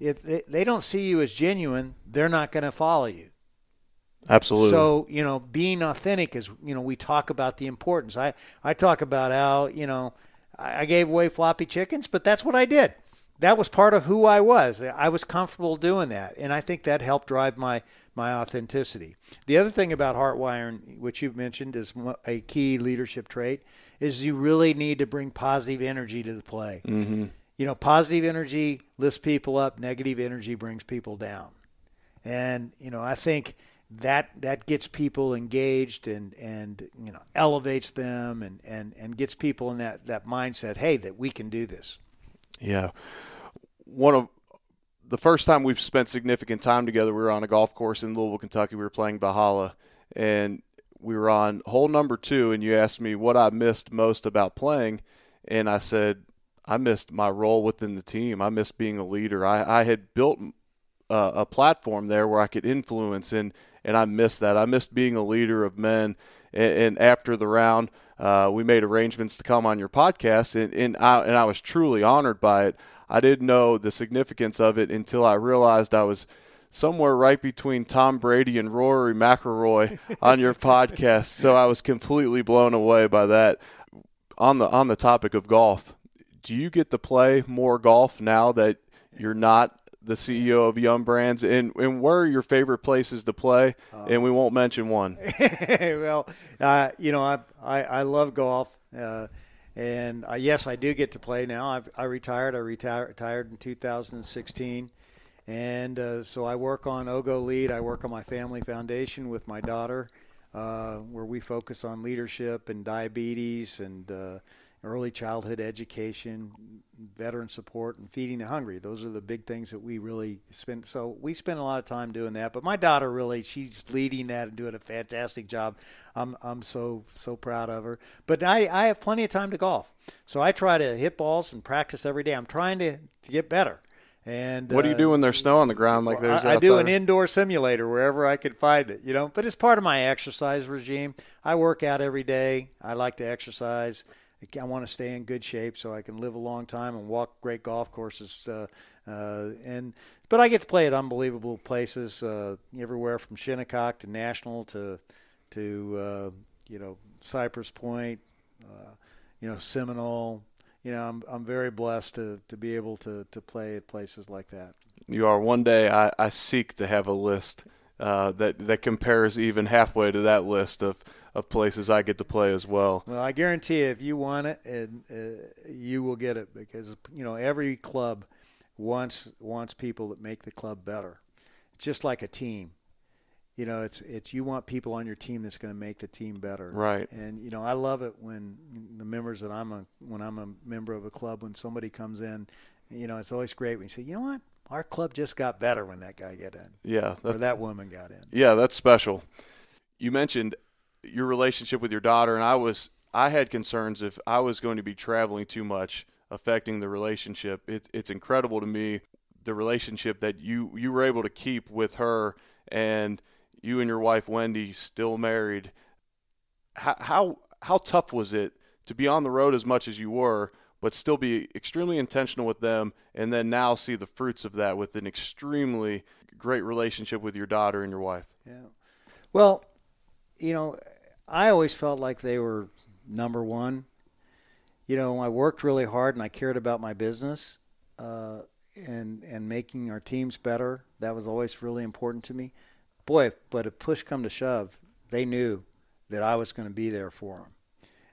If they don't see you as genuine, they're not going to follow you. Absolutely. So, you know, being authentic is, you know, we talk about the importance. I, I talk about how, you know, I gave away floppy chickens, but that's what I did. That was part of who I was. I was comfortable doing that. And I think that helped drive my, my authenticity. The other thing about Heartwiring, which you've mentioned is a key leadership trait, is you really need to bring positive energy to the play. Mm-hmm. You know, positive energy lifts people up, negative energy brings people down. And, you know, I think – that that gets people engaged and and you know elevates them and and and gets people in that that mindset hey that we can do this. Yeah. One of the first time we've spent significant time together we were on a golf course in Louisville Kentucky. We were playing Valhalla and we were on hole number 2 and you asked me what I missed most about playing and I said I missed my role within the team. I missed being a leader. I, I had built uh, a platform there where I could influence and and I missed that. I missed being a leader of men. And, and after the round, uh, we made arrangements to come on your podcast, and and I, and I was truly honored by it. I didn't know the significance of it until I realized I was somewhere right between Tom Brady and Rory McIlroy on your podcast. So I was completely blown away by that. On the on the topic of golf, do you get to play more golf now that you're not the CEO of Yum Brands, and, and where are your favorite places to play? Um, and we won't mention one. well, uh, you know, I, I, I love golf. Uh, and uh, yes, I do get to play now. I've, I retired. I retired, retired in 2016. And uh, so I work on OGO Lead. I work on my family foundation with my daughter, uh, where we focus on leadership and diabetes and uh, early childhood education, veteran support, and feeding the hungry. Those are the big things that we really spend. So we spend a lot of time doing that. But my daughter really, she's leading that and doing a fantastic job. I'm I'm so so proud of her. But I I have plenty of time to golf, so I try to hit balls and practice every day. I'm trying to to get better. And what do you do uh, when there's snow on the ground like there's? I, I do an indoor simulator wherever I can find it, you know. But it's part of my exercise regime. I work out every day. I like to exercise. I want to stay in good shape so I can live a long time and walk great golf courses. Uh, uh, and but I get to play at unbelievable places uh, everywhere from Shinnecock to National to to uh, you know Cypress Point, uh, you know Seminole. You know I'm I'm very blessed to, to be able to, to play at places like that. You are. One day I, I seek to have a list uh, that that compares even halfway to that list of of places I get to play as well. Well, I guarantee you, if you want it, and uh, you will get it because you know every club wants wants people that make the club better. It's just like a team. You know, it's it's you want people on your team that's going to make the team better. Right. And you know, I love it when the members that I'm a when I'm a member of a club when somebody comes in, you know, it's always great when you say, you know what, our club just got better when that guy got in. Yeah. Or that woman got in. Yeah, that's special. You mentioned your relationship with your daughter, and I was I had concerns if I was going to be traveling too much, affecting the relationship. It, it's incredible to me the relationship that you you were able to keep with her, and you and your wife Wendy still married. how, how how tough was it to be on the road as much as you were, but still be extremely intentional with them, and then now see the fruits of that with an extremely great relationship with your daughter and your wife? Yeah. Well, you know, I always felt like they were number one. You know, I worked really hard and I cared about my business uh, and and making our teams better. That was always really important to me. Boy, but if push come to shove, they knew that I was going to be there for them.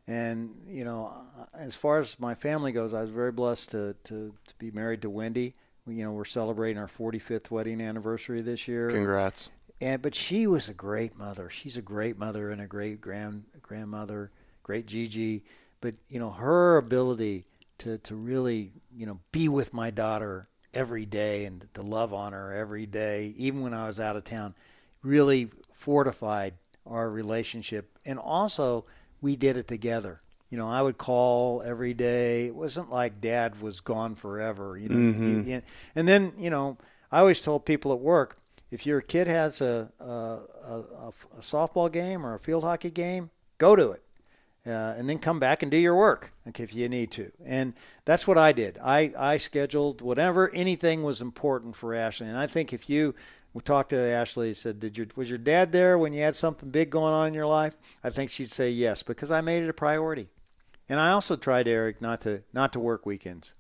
And you know, as far as my family goes, I was very blessed to to, to be married to Wendy. You know, we're celebrating our 45th wedding anniversary this year. Congrats. And but she was a great mother. She's a great mother and a great grand grandmother, great Gigi. But you know, her ability to to really you know be with my daughter every day and to love on her every day, even when I was out of town, really fortified our relationship. And also we did it together. You know, I would call every day. It wasn't like Dad was gone forever. You know, Mhm. and then you know, I always told people at work, if your kid has a a, a, a softball game or a field hockey game, go to it. Uh, and then come back and do your work okay, if you need to. And that's what I did. I, I scheduled whatever anything was important for Ashley. And I think if you talked to Ashley, said, "Did your was your dad there when you had something big going on in your life?" I think she'd say yes because I made it a priority. And I also tried, Eric, not to not to work weekends.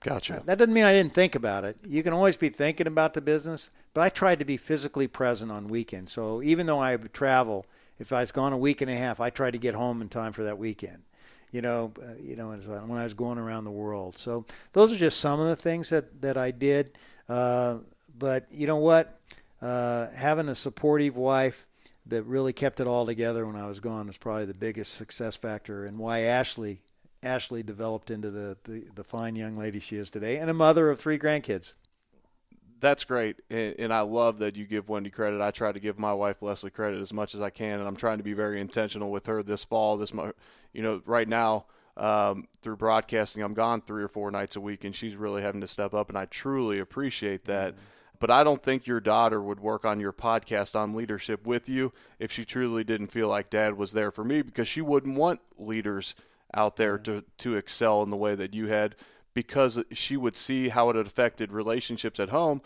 Gotcha. That doesn't mean I didn't think about it. You can always be thinking about the business, but I tried to be physically present on weekends. So even though I travel, if I was gone a week and a half, I tried to get home in time for that weekend. You know, uh, you know, when I was going around the world. So those are just some of the things that that I did. Uh, but you know what? Uh, having a supportive wife that really kept it all together when I was gone was probably the biggest success factor, and why Ashley Ashley developed into the, the, the fine young lady she is today, and a mother of three grandkids. That's great, and, and I love that you give Wendy credit. I try to give my wife Leslie credit as much as I can, and I'm trying to be very intentional with her this fall. This, you know, right now um, through broadcasting, I'm gone three or four nights a week, and she's really having to step up, and I truly appreciate that. But I don't think your daughter would work on your podcast on leadership with you if she truly didn't feel like dad was there for me because she wouldn't want leaders out there to, to excel in the way that you had because she would see how it had affected relationships at home.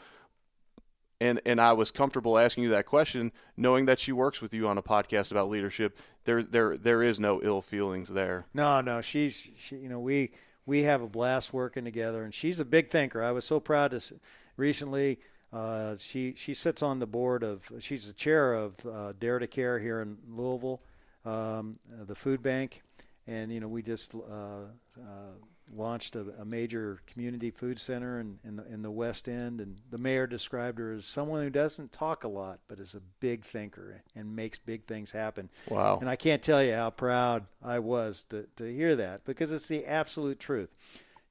And, and I was comfortable asking you that question, knowing that she works with you on a podcast about leadership. There there there is no ill feelings there. No, no, she's she, you know we we have a blast working together, and she's a big thinker. I was so proud to recently. Uh, she she sits on the board of she's the chair of uh, Dare to Care here in Louisville, um, the food bank, and you know we just uh, uh, launched a, a major community food center in, in the in the West End, and the mayor described her as someone who doesn't talk a lot but is a big thinker and makes big things happen. Wow. And I can't tell you how proud I was to, to hear that because it's the absolute truth.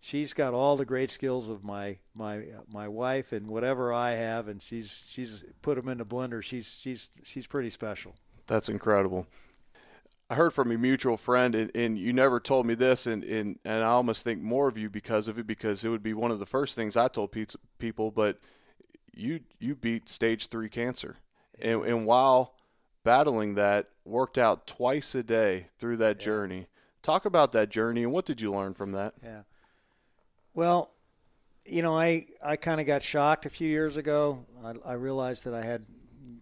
She's got all the great skills of my my my wife and whatever I have, and she's she's put them in a blender. She's she's she's pretty special. That's incredible. I heard from a mutual friend, and, and you never told me this, and, and, and I almost think more of you because of it, because it would be one of the first things I told pe- people. But you you beat stage three cancer, and, and while battling that, worked out twice a day through that journey. Talk about that journey, and what did you learn from that? Yeah. Well, you know, I I kind of got shocked a few years ago. I, I realized that I had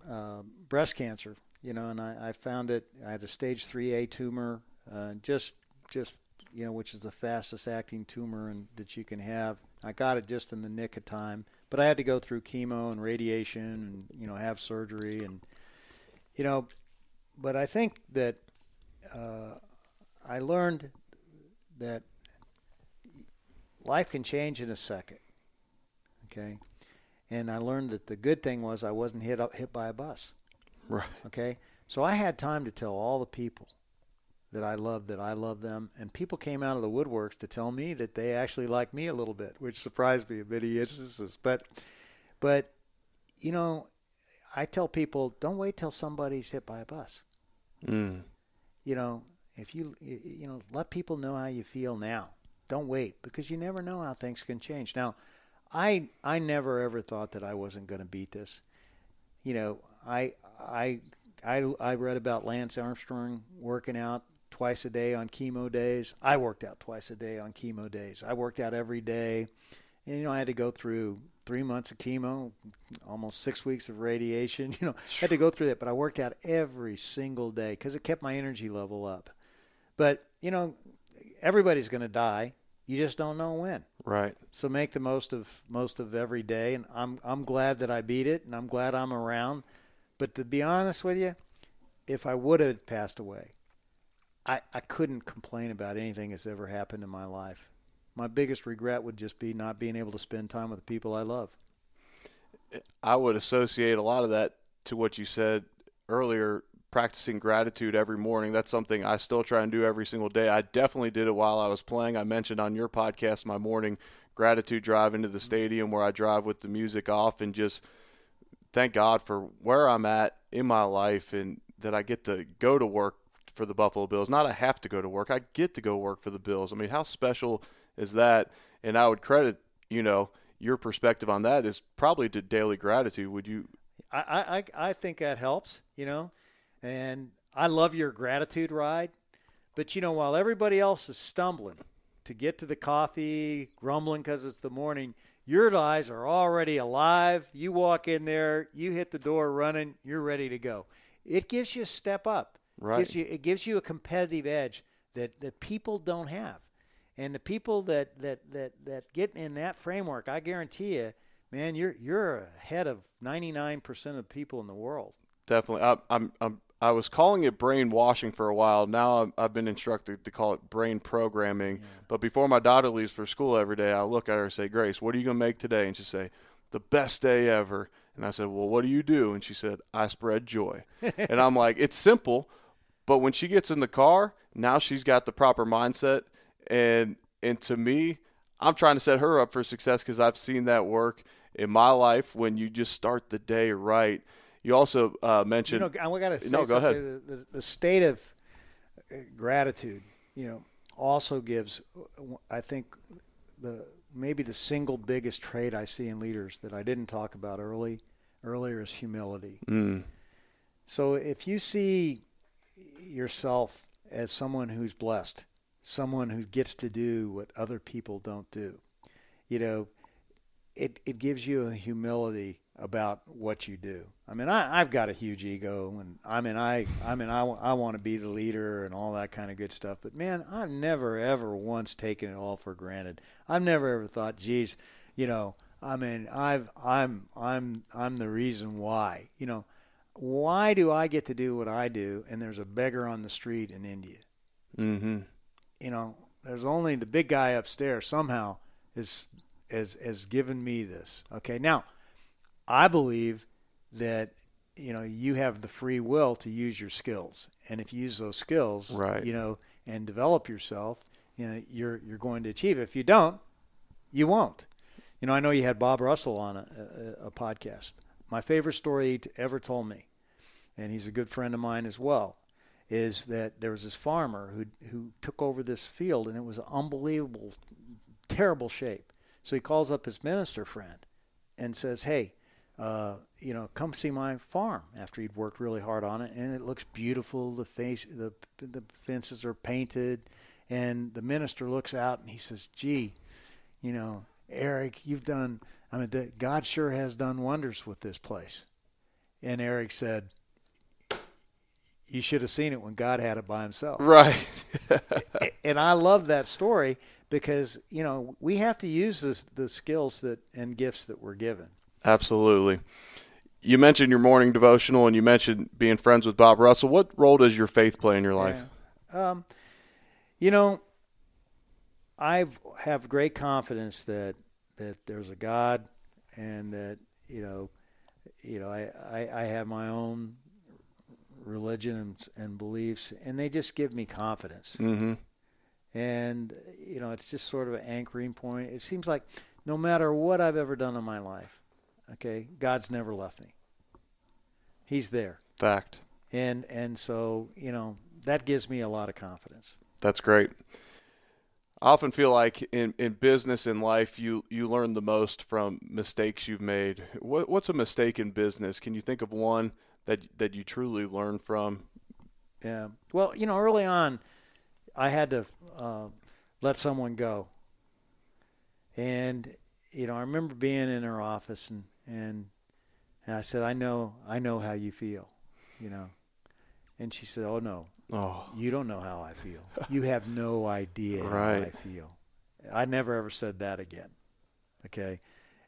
uh, breast cancer. You know, and I, I found it. I had a stage three A tumor, uh, just just you know, which is the fastest acting tumor and, that you can have. I got it just in the nick of time, but I had to go through chemo and radiation and you know have surgery and you know, but I think that uh, I learned that life can change in a second. Okay, and I learned that the good thing was I wasn't hit up hit by a bus. Right. Okay, so I had time to tell all the people that I loved that I love them, and people came out of the woodworks to tell me that they actually like me a little bit, which surprised me in many instances. But, but, you know, I tell people don't wait till somebody's hit by a bus. Mm. You know, if you you you know let people know how you feel now. Don't wait because you never know how things can change. Now, I I never ever thought that I wasn't going to beat this. You know, I I I, I read about Lance Armstrong working out twice a day on chemo days. I worked out twice a day on chemo days. I worked out every day. And, you know, I had to go through three months of chemo, almost six weeks of radiation. You know, I had to go through that, but I worked out every single day because it kept my energy level up. But, you know, everybody's going to die. You just don't know when. Right. So make the most of most of every day, and I'm I'm glad that I beat it, and I'm glad I'm around. But to be honest with you, if I would have passed away, I I couldn't complain about anything that's ever happened in my life. My biggest regret would just be not being able to spend time with the people I love. I would associate a lot of that to what you said earlier practicing gratitude every morning. That's something I still try and do every single day. I definitely did it while I was playing. I mentioned on your podcast my morning gratitude drive into the stadium where I drive with the music off and just thank God for where I'm at in my life and that I get to go to work for the Buffalo Bills. Not I have to go to work. I get to go work for the Bills. I mean, how special is that? And I would credit, you know, your perspective on that is probably to daily gratitude. Would you I, I, I think that helps, you know. And I love your gratitude ride. But, you know, while everybody else is stumbling to get to the coffee, grumbling because it's the morning, your eyes are already alive. You walk in there, you hit the door running, you're ready to go. It gives you a step up. Right. It gives you, it gives you a competitive edge that, that people don't have. And the people that, that, that, that get in that framework, I guarantee you, man, you're, you're ahead of 99% of the people in the world. Definitely. I, I'm, I'm I was calling it brainwashing for a while. Now I've been instructed to call it brain programming. Yeah. But before my daughter leaves for school every day, I look at her and say, Grace, what are you going to make today? And she say, the best day ever. And I said, well, what do you do? And she said, I spread joy. and I'm like, it's simple. But when she gets in the car, now she's got the proper mindset. And, and to me, I'm trying to set her up for success because I've seen that work in my life when you just start the day right – you also uh, mentioned. You know, I got to say no, go ahead. The, the, state of uh, gratitude, you know, also gives, I think, the maybe the single biggest trait I see in leaders that I didn't talk about early earlier is humility. Mm. So if you see yourself as someone who's blessed, someone who gets to do what other people don't do, you know, it, it gives you a humility about what you do. I mean, I, I've got a huge ego, and I mean, I, I mean, I, I want to be the leader and all that kind of good stuff. But man, I've never ever once taken it all for granted. I've never ever thought, geez, you know, I mean, I've, I'm, I'm, I'm the reason why. You know, why do I get to do what I do, and there's a beggar on the street in India? Mm-hmm. You know, there's only the big guy upstairs somehow is has has given me this. Okay, now I believe that you know you have the free will to use your skills, and if you use those skills, right. you know, and develop yourself, you know, you're you're going to achieve. It. If you don't, you won't. You know, I know you had Bob Russell on a, a, a podcast. My favorite story he ever told me, and he's a good friend of mine as well, is that there was this farmer who who took over this field, and it was unbelievable, terrible shape. So he calls up his minister friend and says, "Hey, uh, you know, come see my farm after he'd worked really hard on it, and it looks beautiful. The face, the the fences are painted, and the minister looks out and he says, "Gee, you know, Eric, you've done. I mean, the, God sure has done wonders with this place." And Eric said, "You should have seen it when God had it by Himself." Right. and I love that story because you know we have to use this, the skills that and gifts that we're given Absolutely. You mentioned your morning devotional and you mentioned being friends with Bob Russell. What role does your faith play in your life? Yeah. Um, you know, I have great confidence that that there's a God and that you know, you know, I, I, I have my own religion and, and, beliefs, and they just give me confidence. Mm-hmm. And you know, it's just sort of an anchoring point. It seems like no matter what I've ever done in my life, Okay, God's never left me. He's there. Fact. And and so you know that gives me a lot of confidence. That's great. I often feel like in, in business in life, you, you learn the most from mistakes you've made. What, what's a mistake in business? Can you think of one that that you truly learn from? Yeah. Well, you know, early on, I had to uh, let someone go, and you know, I remember being in her office and and, and I said, I know, I know how you feel, you know, and she said, Oh no, Oh, you don't know how I feel. You have no idea how I feel. I never ever said that again. Okay.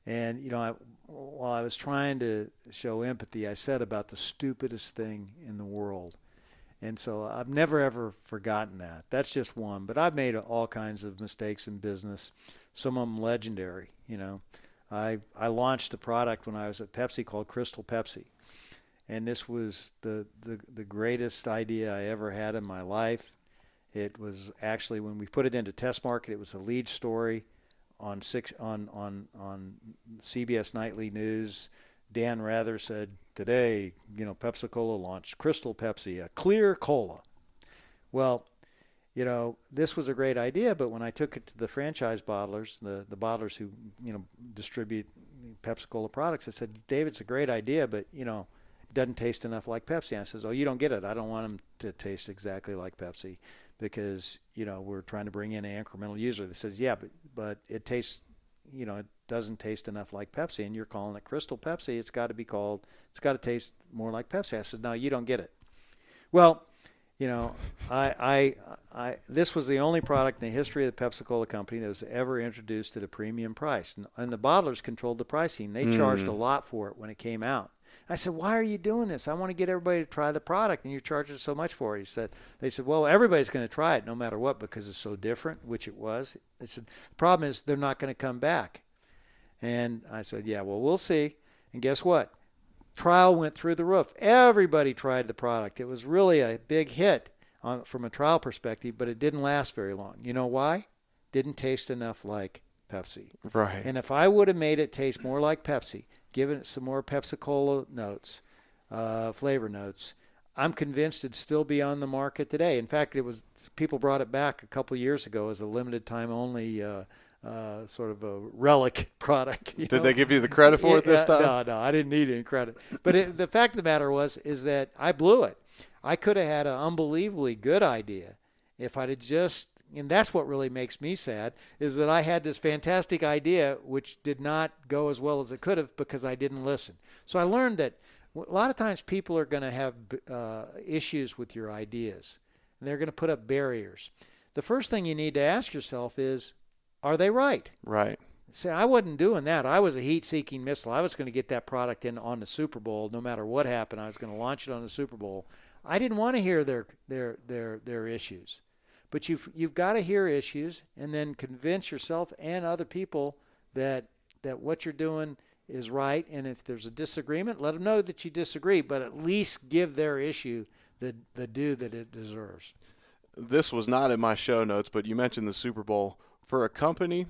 And, you know, I, while I was trying to show empathy, I said about the stupidest thing in the world. And so I've never ever forgotten that. That's just one. But I've made all kinds of mistakes in business, some of them legendary. You know, I, I launched a product when I was at Pepsi called Crystal Pepsi and this was the, the the greatest idea I ever had in my life. It was actually when we put it into test market, it was a lead story on six on on on CBS Nightly News. Dan Rather said today, you know, Pepsi Cola launched Crystal Pepsi, a clear cola. Well, you know, this was a great idea, but when I took it to the franchise bottlers, the the bottlers who you know distribute Pepsi Cola products, I said, David, it's a great idea, but you know, it doesn't taste enough like Pepsi. And I says, oh, you don't get it. I don't want them to taste exactly like Pepsi because you know we're trying to bring in an incremental user. That says, yeah, but but it tastes, you know, it doesn't taste enough like Pepsi, and you're calling it Crystal Pepsi. It's got to be called. It's got to taste more like Pepsi. I said, no, you don't get it. Well, you know, I, I, I, this was the only product in the history of the Pepsi Cola company that was ever introduced at a premium price, and, and the bottlers controlled the pricing. They charged a mm. lot for it when it came out. I said, "Why are you doing this? I want to get everybody to try the product, and you're charging so much for it." He said, "They said, well, everybody's going to try it no matter what because it's so different, which it was." They said, "The problem is they're not going to come back." And I said, "Yeah, well, we'll see." And guess what? Trial went through the roof. Everybody tried the product. It was really a big hit on, from a trial perspective, but it didn't last very long. You know why? Didn't taste enough like Pepsi. right. And if I would have made it taste more like Pepsi, given it some more Pepsi Cola notes, uh, flavor notes, I'm convinced it'd still be on the market today. In fact, it was people brought it back a couple years ago as a limited time only uh, uh, sort of a relic product. Did know? they give you the credit for it this time? No, no, I didn't need any credit. But it, the fact of the matter was is that I blew it. I could have had an unbelievably good idea if I'd have just and that's what really makes me sad is that I had this fantastic idea which did not go as well as it could have because I didn't listen. So I learned that a lot of times people are going to have uh, issues with your ideas and they're going to put up barriers. The first thing you need to ask yourself is are they right? Right. See, I wasn't doing that. I was a heat-seeking missile. I was going to get that product in on the Super Bowl, no matter what happened. I was going to launch it on the Super Bowl. I didn't want to hear their their their their issues, but you've you've got to hear issues and then convince yourself and other people that that what you're doing is right. And if there's a disagreement, let them know that you disagree, but at least give their issue the the due that it deserves. This was not in my show notes, but you mentioned the Super Bowl for a company,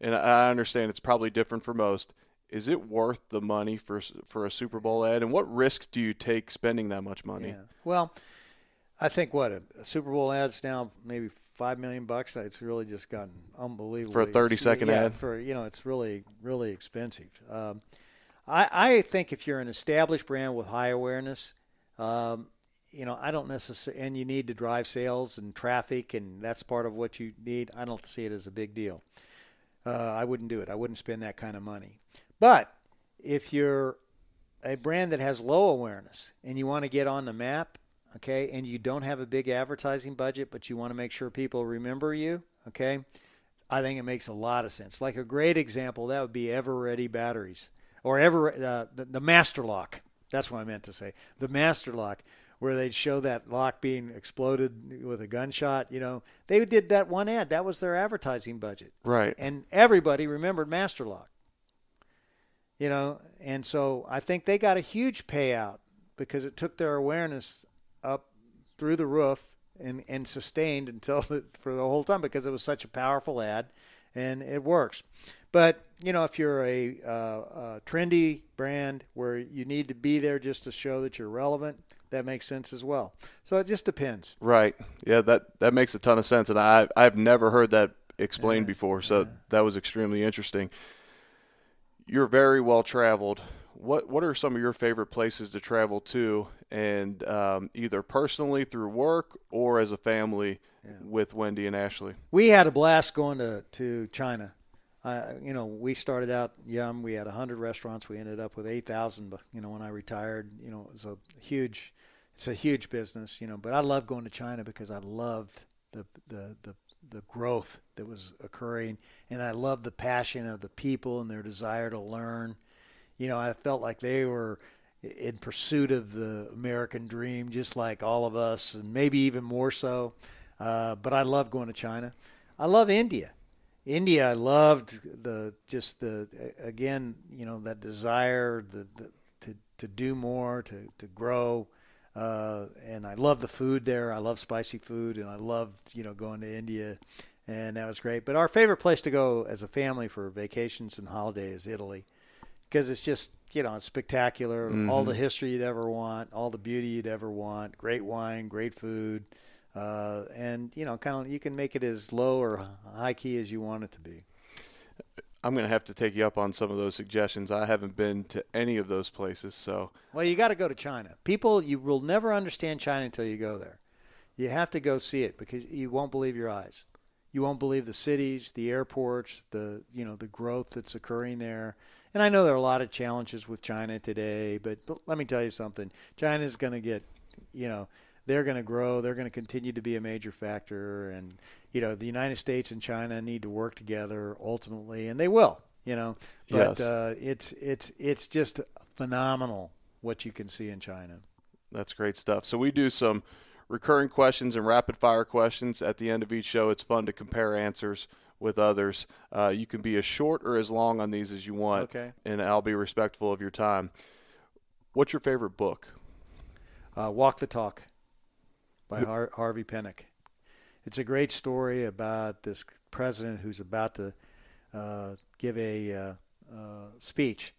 and I understand it's probably different for most. Is it worth the money for for a Super Bowl ad? And what risks do you take spending that much money? Yeah. Well, I think what a, a Super Bowl ad's now maybe five million bucks. It's really just gotten unbelievable For a 30-second yeah, ad? For you know, it's really really expensive. Um, I I think if you're an established brand with high awareness, um, you know, I don't necessarily, and you need to drive sales and traffic, and that's part of what you need. I don't see it as a big deal. Uh, I wouldn't do it. I wouldn't spend that kind of money. But if you're a brand that has low awareness and you want to get on the map, okay, and you don't have a big advertising budget, but you want to make sure people remember you, okay, I think it makes a lot of sense. Like a great example, that would be Eveready batteries or Ever uh, the, the Master Lock. That's what I meant to say. The Master Lock, where they'd show that lock being exploded with a gunshot. You know, they did that one ad. That was their advertising budget Right. and everybody remembered Master Lock. You know, and so I think they got a huge payout because it took their awareness up through the roof and, and sustained until for the whole time because it was such a powerful ad and it works. But you know, if you're a, uh, a trendy brand where you need to be there just to show that you're relevant, that makes sense as well. So it just depends. Right. Yeah, that that makes a ton of sense, and I I've never heard that explained before, so that was extremely interesting. You're very well traveled. what what are some of your favorite places to travel to, and um, either personally through work or as a family yeah. with Wendy and Ashley? We had a blast going to to China. Uh, you know, we started out Yum. We had hundred restaurants. We ended up with eight thousand. But You know, when I retired, you know, it was a huge, it's a huge business. You know, but I love going to China because I loved the the the the growth that was occurring, and I loved the passion of the people and their desire to learn you know, I felt like they were in pursuit of the American dream, just like all of us, and maybe even more so. Uh, but I love going to China. I love India. India, I loved the just the again, you know, that desire the, the to to do more, to to grow. Uh, and I love the food there. I love spicy food, and I loved you know going to India, and that was great. But our favorite place to go as a family for vacations and holiday is Italy because it's just you know it's spectacular. Mm-hmm. All the history you'd ever want, all the beauty you'd ever want, great wine, great food, uh, and you know, kind of you can make it as low or high key as you want it to be. I'm going to have to take you up on some of those suggestions. I haven't been to any of those places, so. Well, you got to go to China. People, you will never understand China until you go there. You have to go see it because you won't believe your eyes. You won't believe the cities, the airports, the you know the growth that's occurring there. And I know there are a lot of challenges with China today, but let me tell you something. China is going to get, you know, they're going to grow. They're going to continue to be a major factor. And, you know, the United States and China need to work together ultimately, and they will, you know. But yes. uh, it's, it's, it's just phenomenal what you can see in China. That's great stuff. So we do some recurring questions and rapid fire questions at the end of each show. It's fun to compare answers with others. Uh, you can be as short or as long on these as you want, okay. and I'll be respectful of your time. What's your favorite book? Uh, Walk the Talk by Har- Harvey Penick. It's a great story about this president who's about to uh, give a uh, uh, speech,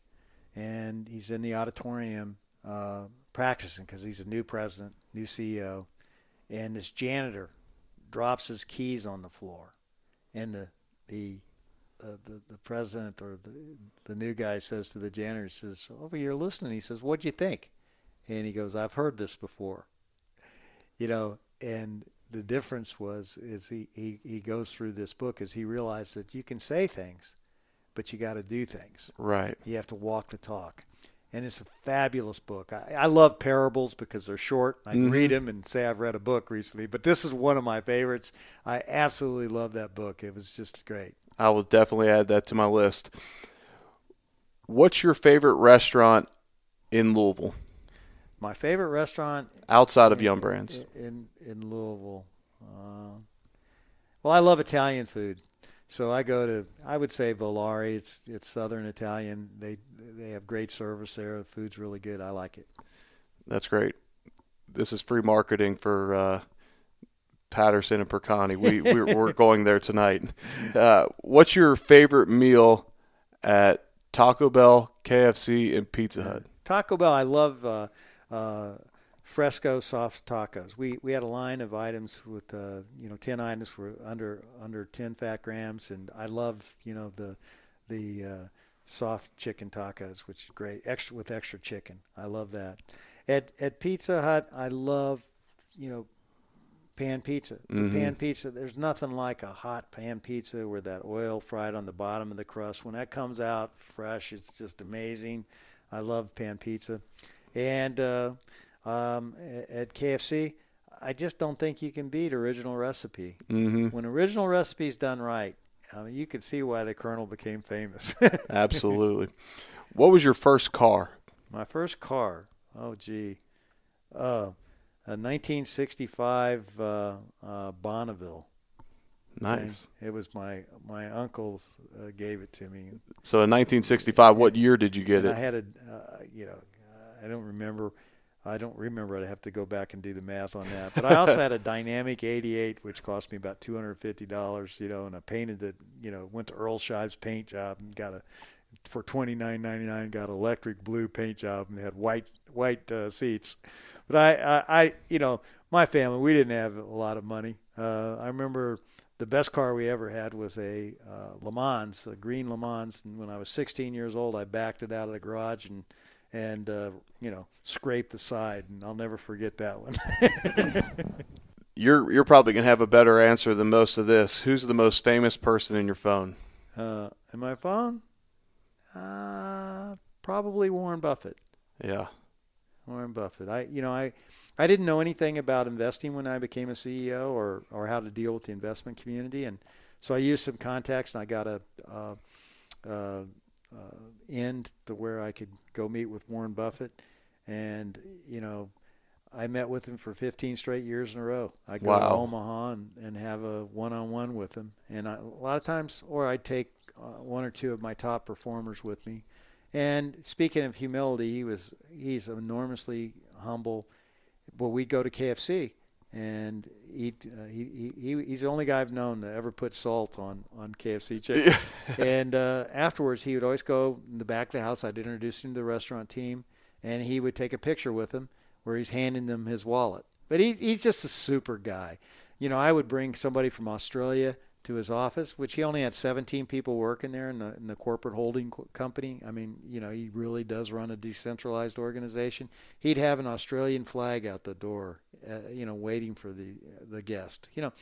and he's in the auditorium uh, practicing because he's a new president, new CEO, and this janitor drops his keys on the floor and the the uh, the, the president or the the new guy says to the janitor, he says, "Over, oh, you're listening." He says, "What'd you think?" And he goes, "I've heard this before." You know, and the difference was is he he he goes through this book as he realized that you can say things, but you got to do things. Right. You have to walk the talk and it's a fabulous book. I, I love parables because they're short. I can mm-hmm. read them and say I've read a book recently, but this is one of my favorites. I absolutely love that book. It was just great. I will definitely add that to my list. What's your favorite restaurant in Louisville? My favorite restaurant outside of in, Yum Brands in in Louisville. Uh, well, I love Italian food. So I go to I would say Volare. It's it's Southern Italian. They they have great service there. The food's really good. I like it. That's great. This is free marketing for uh, Patterson and Percani. We we're, we're going there tonight. Uh, what's your favorite meal at Taco Bell, KFC, and Pizza Hut? Taco Bell. I love. Uh, fresco soft tacos. We we had a line of items with uh, you know ten items for under under ten fat grams, and I love you know the the uh, soft chicken tacos, which is great, extra with extra chicken. I love that. At at Pizza Hut, I love you know pan pizza. The mm-hmm. pan pizza, there's nothing like a hot pan pizza with that oil fried on the bottom of the crust. When that comes out fresh, it's just amazing. I love pan pizza, and uh, um, at KFC, I just don't think you can beat original recipe. Mm-hmm. When original recipe is done right, I mean, you can see why the Colonel became famous. Absolutely. What was your first car? My first car. Oh, gee. Uh, a 1965 uh, uh, Bonneville. Nice. And it was my my uncle's uh, gave it to me. So in 1965, what year did you get and it? I had a, uh, you know, I don't remember. I don't remember. I'd have to go back and do the math on that. But I also had a Dynamic 88, which cost me about $250, you know, and I painted it, you know, went to Earl Scheib's paint job and got a, for $29.99, got electric blue paint job and they had white, white uh, seats. But I, I, I, you know, my family, we didn't have a lot of money. Uh, I remember the best car we ever had was a uh, Le Mans, a green Le Mans. And when I was 16 years old, I backed it out of the garage and – and uh, you know scrape the side, and I'll never forget that one. you're you're probably gonna have a better answer than most of this. Who's the most famous person in your phone? Uh, in my phone, uh, probably Warren Buffett. Yeah, Warren Buffett. I you know I I didn't know anything about investing when I became a CEO or or how to deal with the investment community, and so I used some contacts and I got a. Uh, uh, uh, end to where I could go meet with Warren Buffett, and you know, I met with him for 15 straight years in a row. I'd go Wow. to Omaha and, and have a one-on-one with him, and I, a lot of times, or I'd take uh, one or two of my top performers with me. And speaking of humility, he was he's enormously humble. Well, we'd go to KFC, and eat. Uh, he, he he's the only guy I've known to ever put salt on on KFC chicken. and uh, afterwards, he would always go in the back of the house. I'd introduce him to the restaurant team, and he would take a picture with him where he's handing them his wallet. But he's he's just a super guy. You know, I would bring somebody from Australia to his office, which he only had 17 people working there in the in the corporate holding co- company. I mean, you know, he really does run a decentralized organization. He'd have an Australian flag out the door, uh, you know, waiting for the the guest. You know,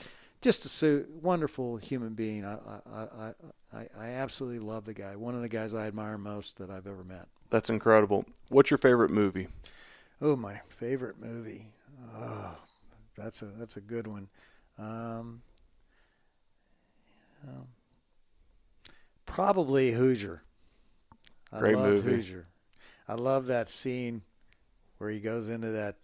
just a su- wonderful human being. I, I I I I absolutely love the guy. One of the guys I admire most that I've ever met. that's incredible. What's your favorite movie? Oh, my favorite movie. Oh, that's a that's a good one. Um, um, probably Hoosier. I Great loved movie. Hoosier. I love that scene where he goes into that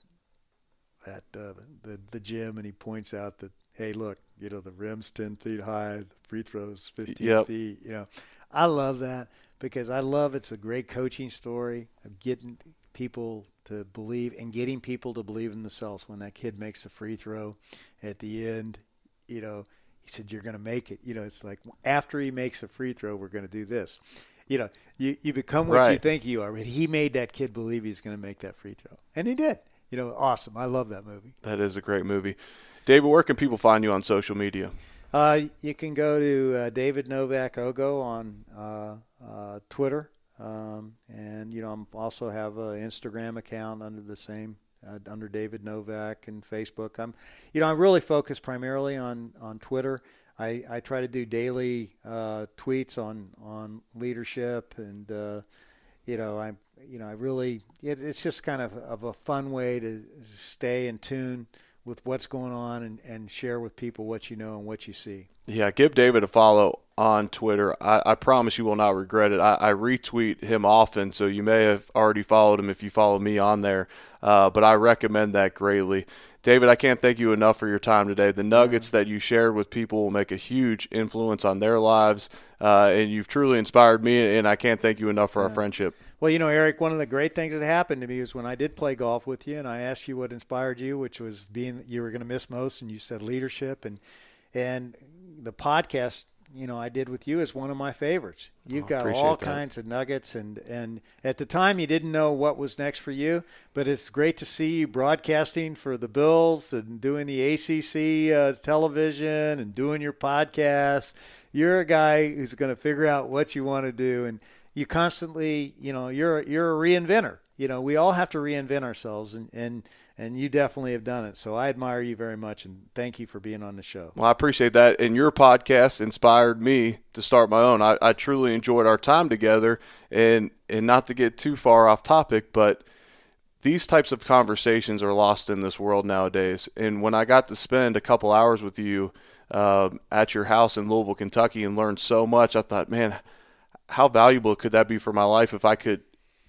that uh, the the gym and he points out that hey, look, you know the rim's ten feet high, the free throws fifteen Yep. feet. You know, I love that because I love it's a great coaching story of getting people to believe and getting people to believe in themselves. When that kid makes a free throw at the end, you know, he said, "You're going to make it." You know, it's like after he makes a free throw, we're going to do this. You know, you you become what you think you are. But he made that kid believe he's going to make that free throw, and he did. You know, awesome. I love that movie. That is a great movie. David, where can people find you on social media? Uh, you can go to uh, David Novak Ogo on uh, uh, Twitter, um, and you know I'm also have an Instagram account under the same uh, under David Novak and Facebook. I'm, you know, I really focus primarily on on Twitter. I, I try to do daily uh, tweets on on leadership and uh, you know I you know I really it, it's just kind of of a fun way to stay in tune with what's going on and, and share with people what you know and what you see. Yeah, give David a follow on Twitter. I, I promise you will not regret it. I, I retweet him often, so you may have already followed him if you follow me on there. Uh, but I recommend that greatly. David, I can't thank you enough for your time today. The nuggets that you shared with people will make a huge influence on their lives, uh, and you've truly inspired me. And I can't thank you enough for our friendship. Well, you know, Eric, one of the great things that happened to me was when I did play golf with you, and I asked you what inspired you, which was being you were going to miss most, and you said leadership, and and the podcast, you know, I did with you is one of my favorites. You've Oh, got all that. kinds of nuggets, and and at the time you didn't know what was next for you, but it's great to see you broadcasting for the Bills and doing the ACC uh, television and doing your podcast. You're a guy who's going to figure out what you want to do, and you constantly, you know, you're you're a reinventor. You know, we all have to reinvent ourselves, and and and you definitely have done it. So I admire you very much, and thank you for being on the show. Well, I appreciate that. And your podcast inspired me to start my own. I, I truly enjoyed our time together. And, and not to get too far off topic, but these types of conversations are lost in this world nowadays. And when I got to spend a couple hours with you um at your house in Louisville, Kentucky, and learned so much, I thought, man, how valuable could that be for my life if I could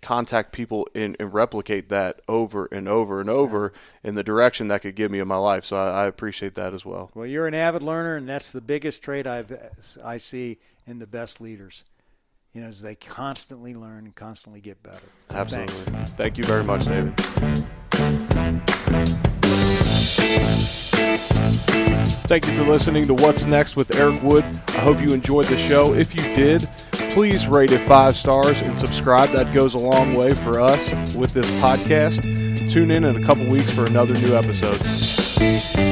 contact people and, and replicate that over and over and over in the direction that could give me in my life. So I, I appreciate that as well. Well, you're an avid learner, and that's the biggest trait I've I see in the best leaders. You know, is they constantly learn and constantly get better. So Absolutely. thanks. Thank you very much, David. Thank you for listening to What's Next with Eric Wood. I hope you enjoyed the show. If you did, please rate it five stars and subscribe. That goes a long way for us with this podcast. Tune in in a couple weeks for another new episode.